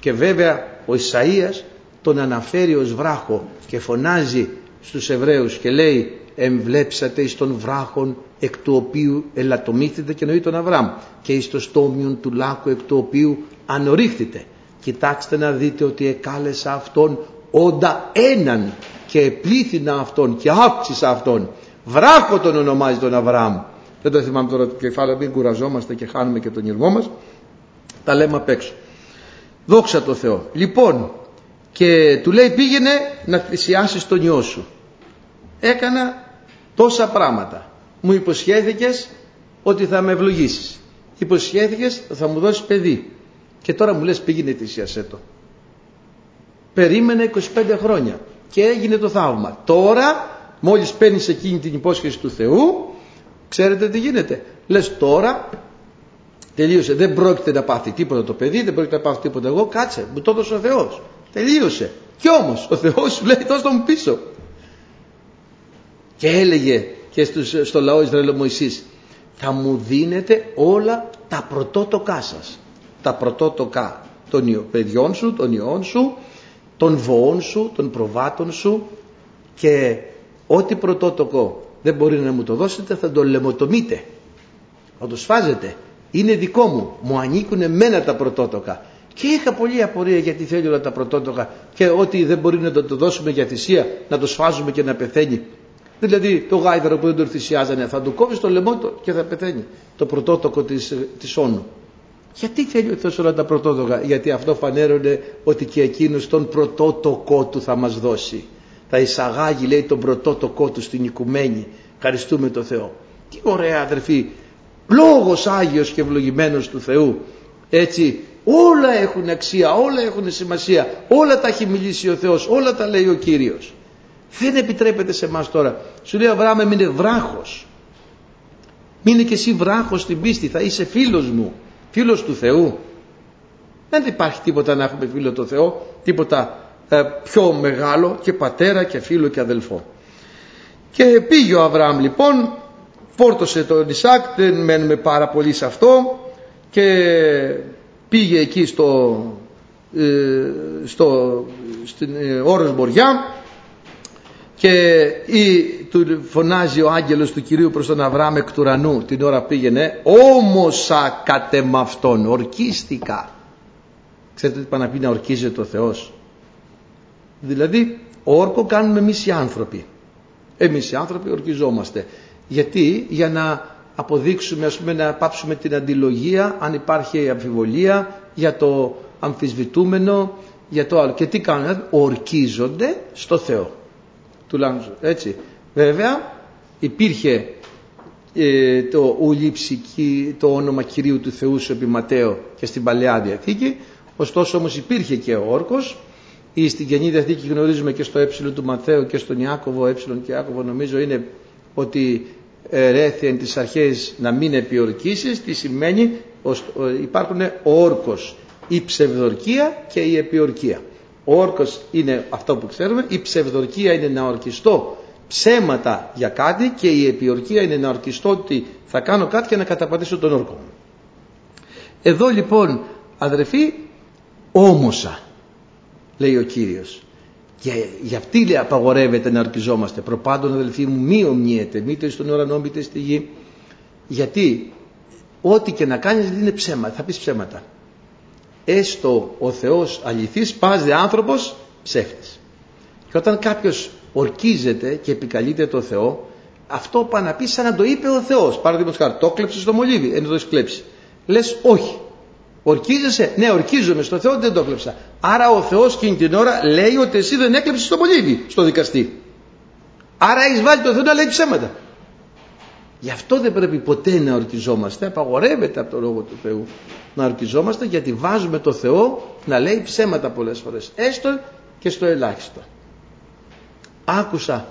Και βέβαια ο Ισαΐας τον αναφέρει ως βράχο και φωνάζει στους Εβραίους και λέει εμβλέψατε εις τον βράχον εκ του οποίου ελαττωμήθητε και νοεί τον Αβραάμ και εις το στόμιον του λάκου εκ του οποίου ανορίχθητε. Κοιτάξτε να δείτε ότι εκάλεσα αυτόν όντα έναν και επλήθυνα αυτόν και αύξησα αυτόν. Βράχο τον ονομάζει τον Αβραάμ. Δεν το θυμάμαι τώρα το κεφάλαιο, μην κουραζόμαστε και χάνουμε και τον ήρμό μας. Τα λέμε απ' έξω. Δόξα τω Θεώ. Λοιπόν, και του λέει πήγαινε να θυσιάσεις τον ιό σου. Έκανα τόσα πράγματα. Μου υποσχέθηκες ότι θα με ευλογήσεις. Υποσχέθηκες ότι θα μου δώσεις παιδί. Και τώρα μου λες πήγαινε θυσιασέ το. Περίμενε 25 χρόνια και έγινε το θαύμα. Τώρα μόλις παίρνεις εκείνη την υπόσχεση του Θεού ξέρετε τι γίνεται. Λες τώρα τελείωσε δεν πρόκειται να πάθει τίποτα το παιδί δεν πρόκειται να πάθει τίποτα εγώ κάτσε μου το έδωσε ο Θεός. Τελείωσε. Κι όμως ο Θεός σου λέει δώσ' μου πίσω. Και έλεγε και στους, στο λαό Ισραήλ ο Μωυσής θα μου δίνετε όλα τα πρωτότοκά σας. Τα πρωτότοκα των παιδιών σου, των ιών σου, των βοών σου, των προβάτων σου και ό,τι πρωτότοκο δεν μπορεί να μου το δώσετε θα το λεμοτομείτε. Θα το σφάζετε. Είναι δικό μου. Μου ανήκουν εμένα τα πρωτότοκα. Και είχα πολλή απορία γιατί θέλει όλα τα πρωτότοκα και ότι δεν μπορεί να το, το δώσουμε για θυσία, να το σφάζουμε και να πεθαίνει. Δηλαδή το γάιδαρο που δεν το θυσιάζανε θα του κόβεις το λαιμό του και θα πεθαίνει. Το πρωτότοκο της, της όνου. Γιατί θέλει ο Θεός όλα τα πρωτότοκα; Γιατί αυτό φανέρωνε ότι και εκείνος τον πρωτότοκο του θα μας δώσει. Θα εισαγάγει λέει τον πρωτότοκο του στην οικουμένη. Ευχαριστούμε τον Θεό. Τι ωραία αδερφοί. Λόγος Άγιος και ευλογημένος του Θεού. Έτσι όλα έχουν αξία, όλα έχουν σημασία. Όλα τα έχει μιλήσει ο Θεός. Όλα τα λέει ο Κύριος. Δεν επιτρέπεται σε εμάς τώρα. Σου λέει Αβραάμ είναι βράχος. Μείνε και εσύ βράχος στην πίστη. Θα είσαι φίλος μου. Φίλος του Θεού. Δεν υπάρχει τίποτα να έχουμε φίλο το Θεό. Τίποτα ε, πιο μεγάλο και πατέρα και φίλο και αδελφό. Και πήγε ο Αβραάμ λοιπόν. Φόρτωσε τον Ισάκ. Δεν μένουμε πάρα πολύ σε αυτό. Και πήγε εκεί στο, ε, στο, στην ε, όρος Μποριά και ή, του φωνάζει ο άγγελος του Κυρίου προς τον Αβραάμ εκ του ουρανού. Την ώρα πήγαινε όμωσα κατεμαυτόν ορκίστηκα ξέρετε τι πάει να πει να ορκίζεται ο Θεός δηλαδή όρκο κάνουμε εμείς οι άνθρωποι. Εμείς οι άνθρωποι ορκιζόμαστε. Γιατί; Για να αποδείξουμε ας πούμε να πάψουμε την αντιλογία αν υπάρχει αμφιβολία για το αμφισβητούμενο για το άλλο. Και τι κάνουν ορκίζονται στο Θεό. Τουλάχιστον έτσι. Βέβαια υπήρχε ε, το ουλήψικη, το όνομα Κυρίου του Θεού σου επί Ματέο και στην Παλαιά Διαθήκη. Ωστόσο όμως υπήρχε και ο όρκος. Ή στην Καινή Διαθήκη γνωρίζουμε και στο ε του Ματέου και στον Ιάκωβο, ε και Ιάκωβο νομίζω είναι ότι ρέθη εν τις αρχές να μην επιορκήσεις, τι σημαίνει υπάρχουν ο όρκος, η ψευδορκία και η επιορκία. Ο όρκος είναι αυτό που ξέρουμε, η ψευδορκία είναι να ορκιστώ ψέματα για κάτι και η επιορκία είναι να ορκιστώ ότι θα κάνω κάτι και να καταπατήσω τον όρκο μου. Εδώ λοιπόν αδερφοί όμωσα λέει ο Κύριος και γι' αυτή λέει, απαγορεύεται να ορκιζόμαστε προπάντων αδελφοί μου μη ομνιέται μήτε στον ουρανό μήτε στη γη γιατί ό,τι και να κάνεις είναι ψέμα θα πεις ψέματα έστω ο Θεός αληθής πάζει άνθρωπος ψεύτης και όταν κάποιος ορκίζεται και επικαλείται το Θεό, αυτό πάει να πει σαν να το είπε ο Θεός. Παραδείγματος χάρη, το κλέψεις στο μολύβι, ενώ το έχεις κλέψει. Λες, όχι. Ορκίζεσαι, ναι, ορκίζομαι στο Θεό, δεν το κλέψα. Άρα ο Θεός εκείνη την ώρα λέει ότι εσύ δεν έκλεψες το μολύβι στο δικαστή. Άρα έχεις βάλει το Θεό να λέει ψέματα. Γι' αυτό δεν πρέπει ποτέ να ορκιζόμαστε, απαγορεύεται από το λόγο του Θεού να ορκιζόμαστε γιατί βάζουμε το Θεό να λέει ψέματα πολλές φορές, έστω και στο ελάχιστο άκουσα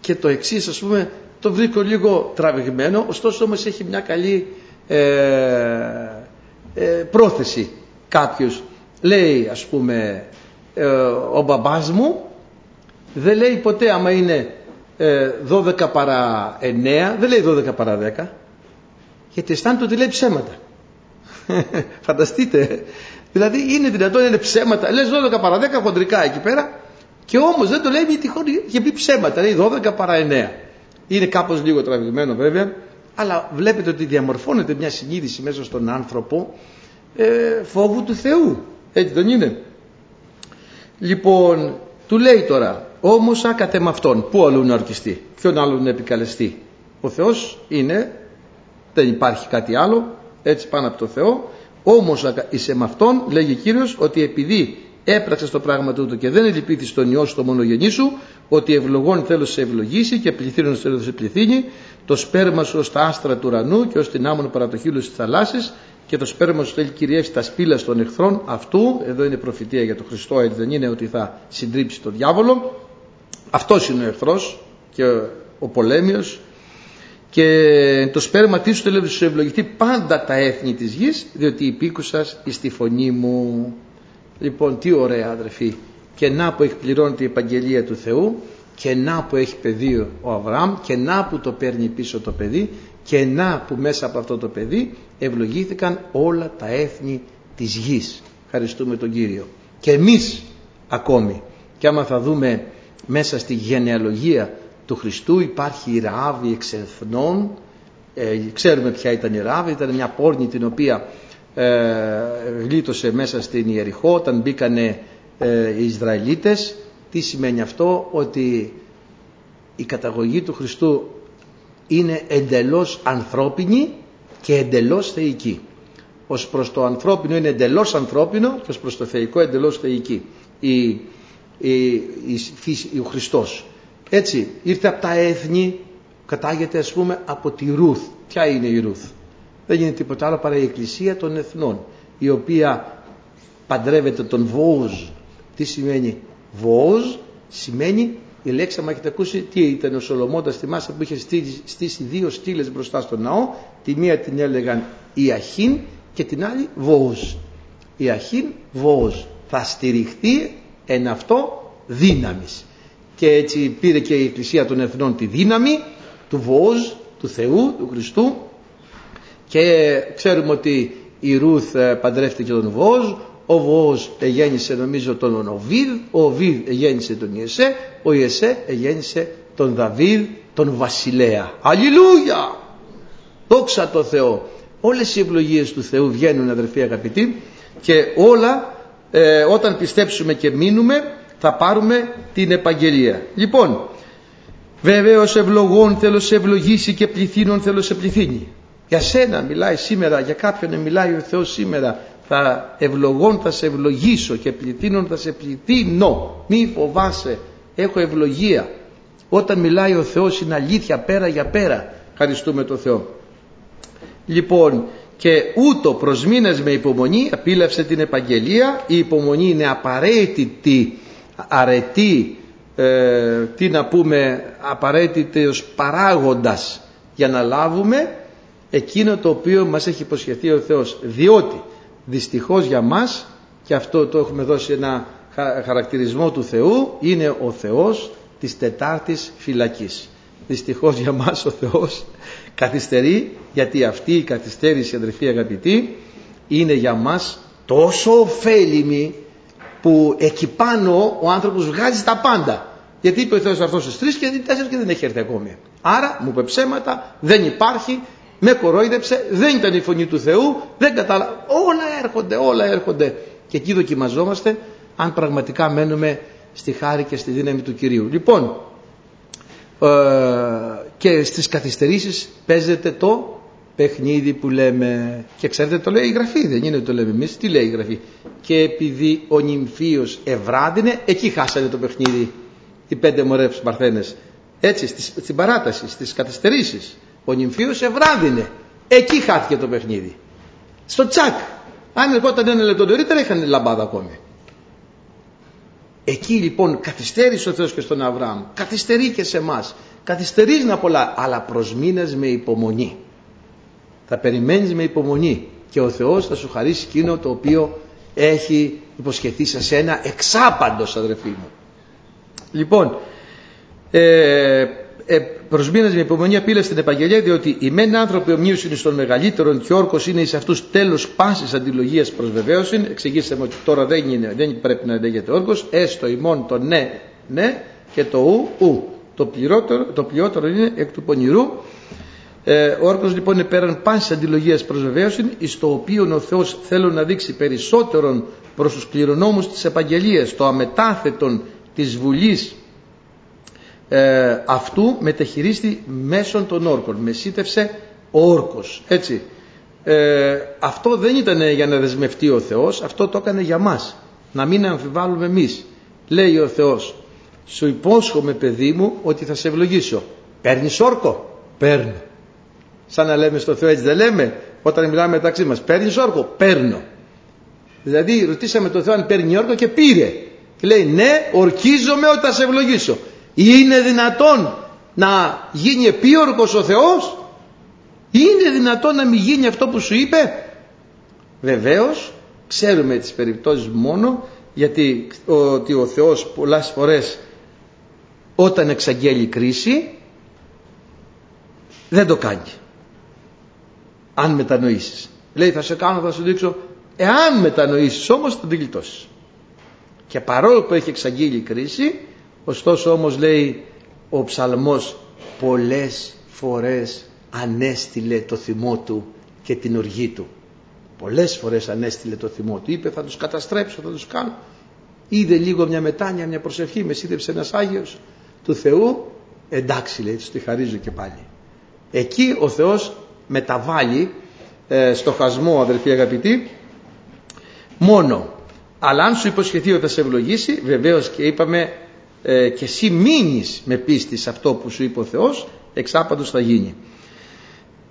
και το εξής ας πούμε το βρήκω λίγο τραβηγμένο ωστόσο όμως έχει μια καλή ε, ε, πρόθεση κάποιος. Λέει ας πούμε ε, ο μπαμπάς μου δεν λέει ποτέ άμα είναι 12 παρά 9 δεν λέει 12 παρά 10 γιατί αισθάνεται ότι λέει ψέματα. *laughs* Φανταστείτε. Δηλαδή είναι δυνατόν είναι ψέματα. Λες 12 παρά 10 χοντρικά εκεί πέρα και όμως δεν το λέει με τυχόν είχε πει ψέματα, λέει 12 παρά 9. Είναι κάπως λίγο τραβηγμένο βέβαια, αλλά βλέπετε ότι διαμορφώνεται μια συνείδηση μέσα στον άνθρωπο ε, φόβου του Θεού. Έτσι δεν είναι; Λοιπόν, του λέει τώρα, όμως άκατε με αυτόν, πού αλλού να ορκιστεί, ποιον άλλον να επικαλεστεί. Ο Θεός είναι, δεν υπάρχει κάτι άλλο, έτσι πάνω από το Θεό, όμως είσαι με αυτόν, λέγει ο Κύριος, ότι επειδή έπραξε το πράγμα τούτο και δεν ελυπήθη στον ιό σου το μονογενή σου, ότι ευλογών θέλω σε ευλογήσει και πληθύνων θέλω σε πληθύνει, το σπέρμα σου ως τα άστρα του ουρανού και ως την άμμον παρατοχήλου της θαλάσσης και το σπέρμα σου θέλει κυριεύσει τα σπήλα των εχθρών αυτού. Εδώ είναι προφητεία για τον Χριστό, έτσι δεν είναι ότι θα συντρίψει τον διάβολο. Αυτός είναι ο εχθρός και ο πολέμιος. Και το σπέρμα τι σου θέλει να σου ευλογηθεί πάντα τα έθνη της γης, διότι υπήκουσας εις τη φωνή μου. Λοιπόν, τι ωραία αδερφοί. Και να που εκπληρώνεται η επαγγελία του Θεού και να που έχει παιδί ο Αβραάμ και να που το παίρνει πίσω το παιδί και να που μέσα από αυτό το παιδί ευλογήθηκαν όλα τα έθνη της γης. Ευχαριστούμε τον Κύριο. Και εμείς ακόμη. Και άμα θα δούμε μέσα στη γενεαλογία του Χριστού υπάρχει η Ραάβη εξ εθνών. Ε, ξέρουμε ποια ήταν η Ραάβη. Ήταν μια πόρνη την οποία ε, γλίτωσε μέσα στην Ιεριχώ όταν μπήκανε ε, οι Ισραηλίτες. Τι σημαίνει αυτό; Ότι η καταγωγή του Χριστού είναι εντελώς ανθρώπινη και εντελώς θεϊκή. Ως προς το ανθρώπινο είναι εντελώς ανθρώπινο και ως προς το θεϊκό εντελώς θεϊκή. Η, η, η, ο Χριστός. Έτσι ήρθε από τα έθνη κατάγεται ας πούμε από τη Ρούθ ποια είναι η Ρούθ δεν είναι τίποτα άλλο παρά η Εκκλησία των Εθνών η οποία παντρεύεται τον Βόουζ τι σημαίνει Βόουζ σημαίνει η λέξη άμα έχετε ακούσει τι ήταν ο Σολομώντας μάσα που είχε στήσει δύο στήλες μπροστά στο ναό τη μία την έλεγαν Ιαχήν και την άλλη Βόουζ Ιαχήν Βόουζ θα στηριχθεί εν αυτό δύναμης. Και έτσι πήρε και η Εκκλησία των Εθνών τη δύναμη του Βόουζ του Θεού, του Χριστού. Και ξέρουμε ότι η Ρούθ ε, παντρεύτηκε τον Βόζ, ο Βόζ εγέννησε νομίζω τον Οβίδ, ο Οβίδ εγέννησε τον Ιεσέ, ο Ιεσέ εγέννησε τον Δαβίδ, τον Βασιλέα. Αλληλούια! Δόξα τω Θεώ. Όλες οι ευλογίες του Θεού βγαίνουν αδερφοί αγαπητοί και όλα ε, όταν πιστέψουμε και μείνουμε θα πάρουμε την επαγγελία. Λοιπόν, βεβαίως ευλογών θέλω σε ευλογήσει και πληθύνων θέλω σε πληθύνει. Για σένα μιλάει σήμερα, για κάποιον μιλάει ο Θεός σήμερα. Θα ευλογών θα σε ευλογήσω και πληθύνων θα σε πληθύνω. Μη φοβάσαι, έχω ευλογία. Όταν μιλάει ο Θεός είναι αλήθεια πέρα για πέρα. Ευχαριστούμε το Θεό. Λοιπόν, και ούτω προς μήνες με υπομονή απίλευσε την επαγγελία. Η υπομονή είναι απαραίτητη, αρετή, ε, τι να πούμε, απαραίτητος παράγοντας για να λάβουμε εκείνο το οποίο μας έχει υποσχεθεί ο Θεός. Διότι δυστυχώς για μας, και αυτό το έχουμε δώσει ένα χαρακτηρισμό του Θεού, είναι ο Θεός της τετάρτης φυλακής. Δυστυχώς για μας ο Θεός καθυστερεί γιατί αυτή η καθυστέρηση αδερφοί αγαπητοί είναι για μας τόσο ωφέλιμη που εκεί πάνω ο άνθρωπος βγάζει τα πάντα. Γιατί είπε ο Θεός αυτός στις τρεις και τέσσερις και δεν έχει έρθει ακόμη. Άρα μου είπε ψέματα, δεν υπάρχει, με κορόιδεψε, δεν ήταν η φωνή του Θεού, δεν κατάλαβα. Όλα έρχονται, όλα έρχονται. Και εκεί δοκιμαζόμαστε αν πραγματικά μένουμε στη χάρη και στη δύναμη του Κυρίου. Λοιπόν, ε, και στις καθυστερήσεις παίζεται το παιχνίδι που λέμε και ξέρετε το λέει η Γραφή δεν είναι το λέμε εμείς τι λέει η Γραφή; Και επειδή ο νυμφίος ευράδινε εκεί χάσανε το παιχνίδι οι πέντε μωρεύς Παρθένες έτσι στην παράταση στις καθυστερήσεις ο νυμφίος ευράδινε εκεί χάθηκε το παιχνίδι στο τσακ αν ερχόταν ένα λεπτό νωρίτερα είχαν λαμπάδα ακόμη Εκεί λοιπόν καθυστέρησε ο Θεός και στον Αβραάμ, καθυστερεί και σε εμάς. Καθυστερείς να πολλά, αλλά προσμήνες με υπομονή. Θα περιμένεις με υπομονή και ο Θεός θα σου χαρίσει εκείνο το οποίο έχει υποσχεθεί σε σένα εξάπαντος αδερφοί μου. Λοιπόν, ε, ε, προσμήνες με υπομονή απείλε στην επαγγελία διότι οι μεν άνθρωποι ομοίως είναι στον μεγαλύτερον και όρκος είναι εις αυτούς τέλος πάσης αντιλογίας προς βεβαίωση. Εξηγήσαμε ότι τώρα δεν, είναι, δεν πρέπει να λέγεται όρκος, έστω ημών το ναι, ναι και το ου, ου. Το πληρότερο, το πληρότερο είναι εκ του πονηρού. Ε, ο όρκος λοιπόν είναι πέραν πάσης αντιλογίας προς βεβαίωση, εις το οποίο ο Θεός θέλει να δείξει περισσότερον προς τους κληρονόμους της επαγγελίας, το αμετάθετον της Βουλής ε, αυτού μετεχειρίστη μέσω των όρκων. Μεσίτευσε ο όρκος. Έτσι. Ε, αυτό δεν ήταν για να δεσμευτεί ο Θεός, αυτό το έκανε για μας. Να μην αμφιβάλλουμε εμείς. Λέει ο Θεός, σου υπόσχομαι παιδί μου ότι θα σε ευλογήσω. Παίρνεις όρκο; Παίρνω. Σαν να λέμε στο Θεό έτσι δεν λέμε όταν μιλάμε μεταξύ μας. Παίρνεις όρκο; Παίρνω. Δηλαδή ρωτήσαμε τον Θεό αν παίρνει όρκο και πήρε. Και λέει ναι ορκίζομαι ότι θα σε ευλογήσω. Είναι δυνατόν να γίνει επίορκος ο Θεός; Είναι δυνατόν να μην γίνει αυτό που σου είπε; Βεβαίως ξέρουμε τις περιπτώσεις μόνο γιατί ότι ο Θεός πολλές φορές όταν εξαγγέλει κρίση δεν το κάνει. Αν μετανοήσεις. Λέει θα σε κάνω θα σου δείξω εάν μετανοήσεις όμως θα την γλιτώσεις. Και παρόλο που έχει εξαγγείλει κρίση Ωστόσο όμως λέει ο ψαλμός πολλές φορές ανέστηλε το θυμό του και την οργή του. Πολλές φορές ανέστηλε το θυμό του. Είπε θα τους καταστρέψω, θα τους κάνω. Είδε λίγο μια μετάνοια, μια προσευχή, με σύνδεψε ένας Άγιος του Θεού. Εντάξει λέει, τους τη χαρίζω και πάλι. Εκεί ο Θεός μεταβάλλει ε, στο χασμό αδερφοί αγαπητοί μόνο. Αλλά αν σου υποσχεθεί ότι θα σε ευλογήσει, βεβαίως και είπαμε ε, και εσύ μείνεις με πίστη σε αυτό που σου είπε ο Θεός εξάπαντος θα γίνει.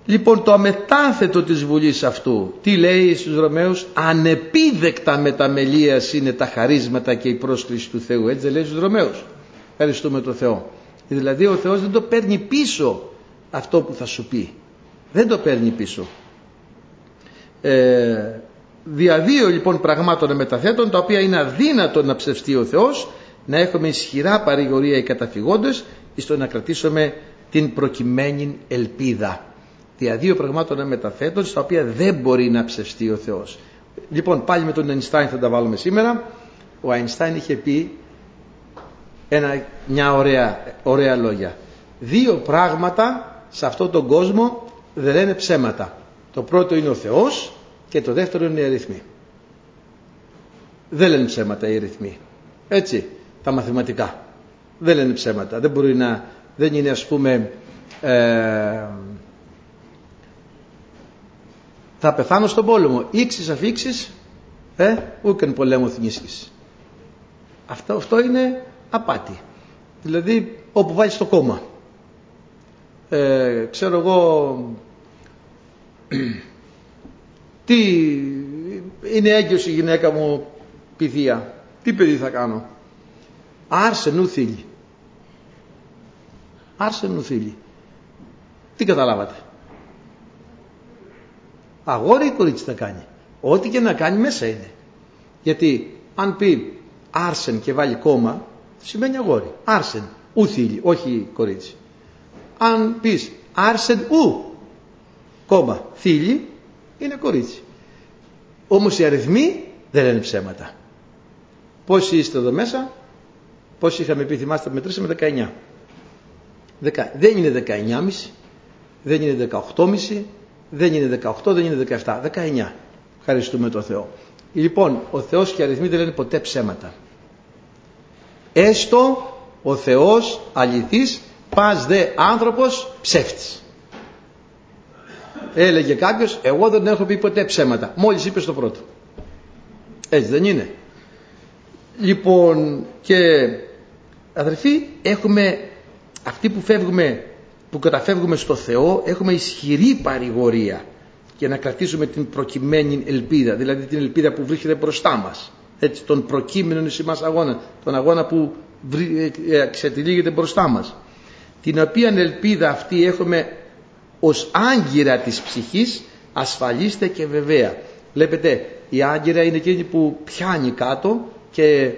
Λοιπόν το αμετάθετο της Βουλής αυτού τι λέει στους Ρωμαίους; Ανεπίδεκτα μεταμελίας είναι τα χαρίσματα και η πρόσκληση του Θεού. Έτσι δεν λέει στους Ρωμαίους. Ευχαριστούμε τον Θεό. Δηλαδή ο Θεός δεν το παίρνει πίσω αυτό που θα σου πει. Δεν το παίρνει πίσω. Ε, διαδύο λοιπόν πραγμάτων μεταθέτων τα οποία είναι αδύνατο να ψευστεί ο Θεός να έχουμε ισχυρά παρηγορία οι καταφυγόντες στο να κρατήσουμε την προκειμένη ελπίδα. Δια δύο πραγμάτων μεταθέτων στα οποία δεν μπορεί να ψευστεί ο Θεός. Λοιπόν πάλι με τον Αϊνστάιν θα τα βάλουμε σήμερα. Ο Αϊνστάιν είχε πει ένα, μια ωραία, ωραία λόγια. Δύο πράγματα σε αυτόν τον κόσμο δεν λένε ψέματα. Το πρώτο είναι ο Θεός και το δεύτερο είναι οι αριθμοί. Δεν λένε ψέματα οι αριθμοί. Έτσι τα μαθηματικά. Δεν λένε ψέματα. Δεν μπορεί να, δεν είναι ας πούμε ε, θα πεθάνω στον πόλεμο. Ήξεις αφήξεις, ε, ούκεν πολέμο θνήσεις. Αυτό, αυτό είναι απάτη. Δηλαδή όπου βάλεις το κόμμα. ε, ξέρω εγώ τι είναι έγκυος η γυναίκα μου πηδία τι παιδί θα κάνω; Άρσε νου θέλει άρσε νου θέλει τι καταλάβατε; Αγόρι ή κορίτσι θα κάνει. Ό,τι και να κάνει μέσα είναι. Γιατί αν πει άρσεν και βάλει κόμμα σημαίνει αγόρι. Άρσεν ου θέλει όχι κορίτσι. Αν πεις άρσεν ου κόμμα θέλει είναι κορίτσι. Όμως οι αριθμοί δεν λένε ψέματα. Πόσοι είστε εδώ μέσα; Πόσοι είχαμε πει θυμάστε μετρήσαμε 19 δεν είναι 19,5 δεν είναι 18,5 δεν είναι 18 δεν είναι 17 19 ευχαριστούμε τον Θεό. Λοιπόν ο Θεός και οι αριθμοί δεν λένε ποτέ ψέματα. Έστω ο Θεός αληθής πας δε άνθρωπος ψεύτης. Έλεγε κάποιος εγώ δεν έχω πει ποτέ ψέματα μόλις είπε στο πρώτο. Έτσι δεν είναι λοιπόν και αδερφοί έχουμε αυτοί που φεύγουμε που καταφεύγουμε στο Θεό έχουμε ισχυρή παρηγορία για να κρατήσουμε την προκειμένη ελπίδα δηλαδή την ελπίδα που βρίσκεται μπροστά μας. Έτσι τον προκείμενο εις μας αγώνα τον αγώνα που ε, ε, ξετυλίγεται μπροστά μας. Την οποία ελπίδα αυτή έχουμε ως άγκυρα της ψυχής ασφαλίστε και βεβαία. Βλέπετε η άγκυρα είναι εκείνη που πιάνει κάτω και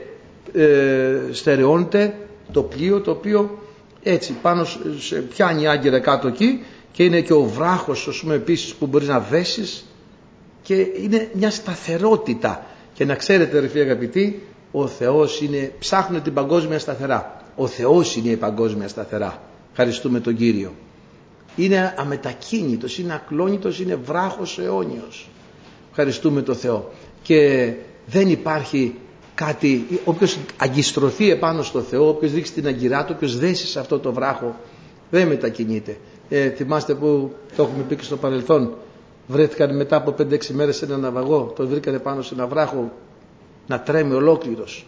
ε, στερεώνεται το πλοίο το οποίο έτσι πάνω σε πιάνει η άγκυρα κάτω εκεί και είναι και ο βράχος ας πούμε επίσης που μπορείς να δέσεις και είναι μια σταθερότητα. Και να ξέρετε ρε φίλοι αγαπητοί ο Θεός είναι, ψάχνουν την παγκόσμια σταθερά. Ο Θεός είναι η παγκόσμια σταθερά. Ευχαριστούμε τον Κύριο. Είναι αμετακίνητος, είναι ακλόνητος, είναι βράχος αιώνιος. Ευχαριστούμε τον Θεό. Και δεν υπάρχει κάτι, όποιος αγκιστρωθεί επάνω στο Θεό, όποιος δείξει την αγκυρά του, όποιος δέσει σε αυτό το βράχο, δεν μετακινείται. Ε, θυμάστε που το έχουμε πει και στο παρελθόν, βρέθηκαν μετά από 5-6 μέρες σε ένα ναυαγό, το βρήκανε πάνω σε ένα βράχο να τρέμει ολόκληρος.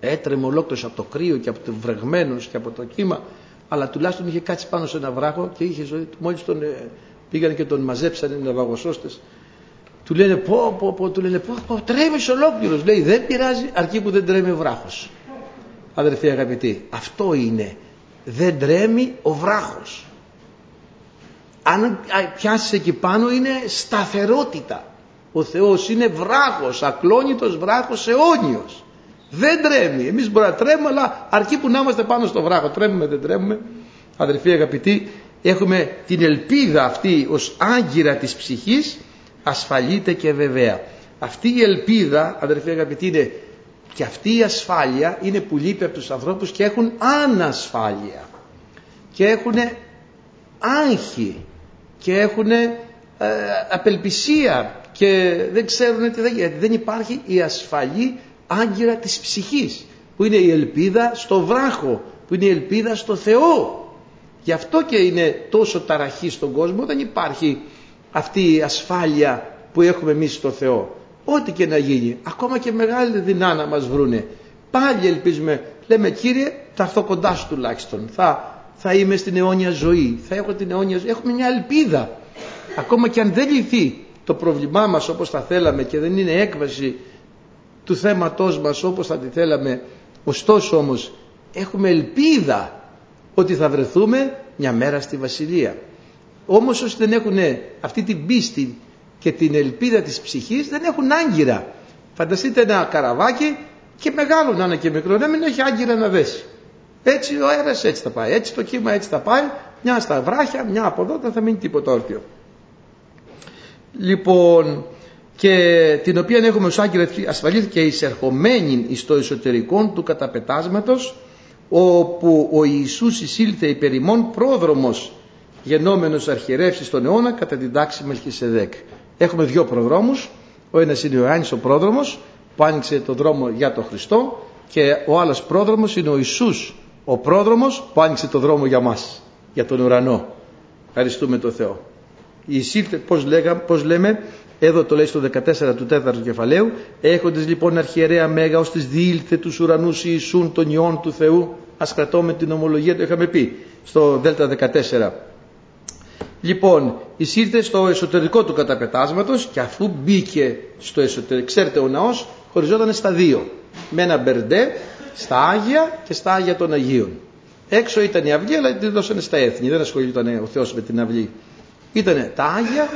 Έτρεμε ολόκληρος από το κρύο και από το βρεγμένος και από το κύμα, αλλά τουλάχιστον είχε κάτσει πάνω σε ένα βράχο και είχε ζωή. Μόλις τον ε, πήγαν και τον μαζέψαν οι ναυαγοσώστες του λένε πω πω πω, του λένε πω, πω τρέμεις ολόκληρος. Λέει δεν πειράζει αρκεί που δεν τρέμει ο βράχος. Αδερφοί αγαπητοί, αυτό είναι. Δεν τρέμει ο βράχος. Αν πιάσεις εκεί πάνω είναι σταθερότητα. Ο Θεός είναι βράχος, ακλόνητος βράχος αιώνιος. Δεν τρέμει. Εμείς μπορεί να τρέμουμε αλλά αρκεί που να είμαστε πάνω στο βράχο. Τρέμουμε δεν τρέμουμε. Αδερφοί αγαπητοί, έχουμε την ελπίδα αυτή ως άγκυρα της ψυχής ασφαλείται και βεβαία. Αυτή η ελπίδα, αδερφοί αγαπητοί, είναι και αυτή η ασφάλεια είναι που λείπει από τους ανθρώπους και έχουν ανασφάλεια και έχουν άγχη και έχουν ε, απελπισία και δεν ξέρουν τι θα γίνει. Δεν υπάρχει η ασφαλή άγκυρα της ψυχής που είναι η ελπίδα στο βράχο, που είναι η ελπίδα στο Θεό. Γι' αυτό και είναι τόσο ταραχή στον κόσμο, δεν υπάρχει αυτή η ασφάλεια που έχουμε εμείς στο Θεό. Ό,τι και να γίνει, ακόμα και μεγάλη δεινά να μας βρούνε. Πάλι ελπίζουμε, λέμε Κύριε θα έρθω κοντά σου τουλάχιστον, θα, θα είμαι στην αιώνια ζωή, θα έχω την αιώνια ζωή. Έχουμε μια ελπίδα. Ακόμα και αν δεν λυθεί το πρόβλημά μας όπως θα θέλαμε και δεν είναι έκβαση του θέματός μας όπως θα τη θέλαμε, ωστόσο όμως έχουμε ελπίδα ότι θα βρεθούμε μια μέρα στη Βασιλεία. Όμως όσοι δεν έχουν αυτή την πίστη και την ελπίδα της ψυχής δεν έχουν άγκυρα. Φανταστείτε ένα καραβάκι και μεγάλο να είναι και μικρό να μην έχει άγκυρα να δέσει. Έτσι ο αέρας έτσι θα πάει, έτσι το κύμα έτσι θα πάει, μια στα βράχια, μια από εδώ δεν θα μείνει τίποτα όρθιο. Λοιπόν, και την οποία έχουμε ως άγκυρα ασφαλή και εισερχομένη εις το εσωτερικό του καταπετάσματος όπου ο Ιησούς εισήλθε υπερημών πρόδρομος γενόμενος αρχιερεύσης στον αιώνα κατά την τάξη Μελχισεδέκ. Έχουμε δύο προδρόμους. Ο ένας είναι ο Ιωάννης ο πρόδρομος που άνοιξε τον δρόμο για τον Χριστό και ο άλλος πρόδρομος είναι ο Ιησούς ο πρόδρομος που άνοιξε τον δρόμο για μας, για τον ουρανό. Ευχαριστούμε τον Θεό. Εισήλθε, πώς, λέγα, πώς λέμε, εδώ το λέει στο 14 του 4ου κεφαλαίου, έχοντες λοιπόν αρχιερέα μέγα ως τις διήλθε τους ουρανούς Ιησούν των Υιών του Θεού, ας κρατώμε την ομολογία, το είχαμε πει στο Δέλτα 14. Λοιπόν, εισήρθε στο εσωτερικό του καταπετάσματος και αφού μπήκε στο εσωτερικό, ξέρετε ο ναός χωριζόταν στα δύο, με ένα μπερντέ στα Άγια και στα Άγια των Αγίων. Έξω ήταν η αυλή αλλά την δώσανε στα έθνη, δεν ασχολιόταν ο Θεός με την αυλή. Ήταν τα Άγια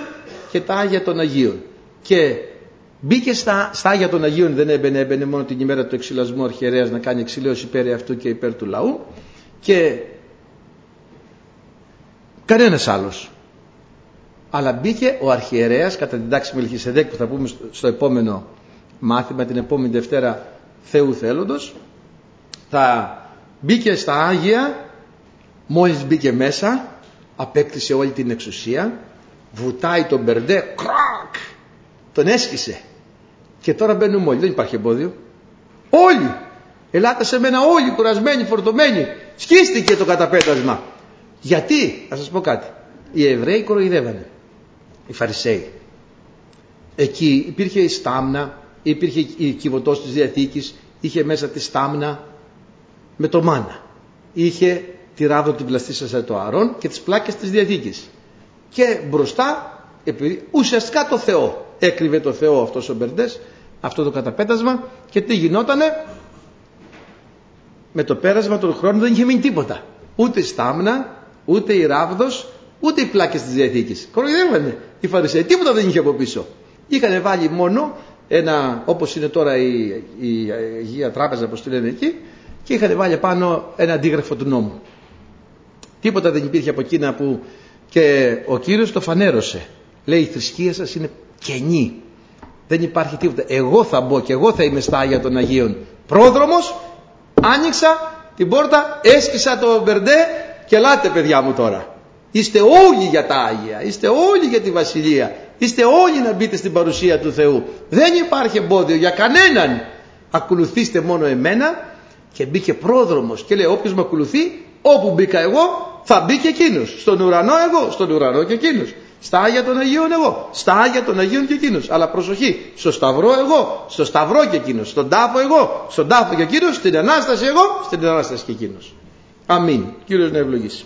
και τα Άγια των Αγίων. Και μπήκε στα, στα Άγια των Αγίων, δεν έμπαινε, έμπαινε μόνο την ημέρα του εξυλασμού αρχιερέας να κάνει εξηλαίωση υπέρ αυτού και υπέρ του λαού και κανένας άλλος. Αλλά μπήκε ο αρχιερέας κατά την τάξη Μελχισεδέκ που θα πούμε στο επόμενο μάθημα την επόμενη Δευτέρα Θεού θέλοντος. Θα μπήκε στα Άγια μόλις μπήκε μέσα απέκτησε όλη την εξουσία βουτάει τον Μπερντέ κρακ τον έσκησε. Και τώρα μπαίνουμε όλοι δεν υπάρχει εμπόδιο. Όλοι! Ελάτε σε μένα όλοι κουρασμένοι φορτωμένοι. Σκίστηκε το καταπέτασμα. Γιατί; Θα σας πω κάτι. Οι Εβραίοι κοροϊδεύανε οι Φαρισαίοι. Εκεί υπήρχε η στάμνα υπήρχε η κυβωτός της Διαθήκης είχε μέσα τη στάμνα με το μάνα. Είχε τη ράβδο την πλαστήσα το αρών και τις πλάκες της Διαθήκης. Και μπροστά επειδή, ουσιαστικά το Θεό έκρυβε το Θεό αυτός ο Μπερντές αυτό το καταπέτασμα και τι γινότανε; Με το πέρασμα των χρόνων δεν είχε μείνει τίποτα. Ούτε η στάμνα ούτε η ράβδος ούτε οι πλάκες της Διαθήκης. Κοροϊδεύανε οι Φαρισαίοι τίποτα δεν είχε από πίσω. Είχαν βάλει μόνο ένα όπως είναι τώρα η, η Αγία Τράπεζα όπως τη λένε εκεί και είχαν βάλει πάνω ένα αντίγραφο του νόμου. Τίποτα δεν υπήρχε από εκείνα που και ο Κύριος το φανέρωσε. Λέει η θρησκεία σας είναι κενή. Δεν υπάρχει τίποτα. Εγώ θα μπω και εγώ θα είμαι στα Άγια των Αγίων. Πρόδρομος άνοιξα την πόρτα έσκυσα το μπερντέ και ελάτε παιδιά μου τώρα είστε όλοι για τα Άγια είστε όλοι για τη Βασιλεία είστε όλοι να μπείτε στην παρουσία του Θεού δεν υπάρχει εμπόδιο για κανέναν ακολουθήστε μόνο εμένα και μπήκε πρόδρομος και λέει όποιος με ακολουθεί όπου μπήκα εγώ θα μπει και εκείνος στον ουρανό εγώ στον ουρανό και εκείνος στα Άγια των Αγίων εγώ, στα Άγια των Αγίων και εκείνος. Αλλά προσοχή, στο Σταυρό εγώ, στο Σταυρό και εκείνος, στον τάφο εγώ, στον τάφο και εκείνος, στην Ανάσταση εγώ, στην Ανάσταση και εκείνος. Αμήν. Κύριος να ευλογήσει.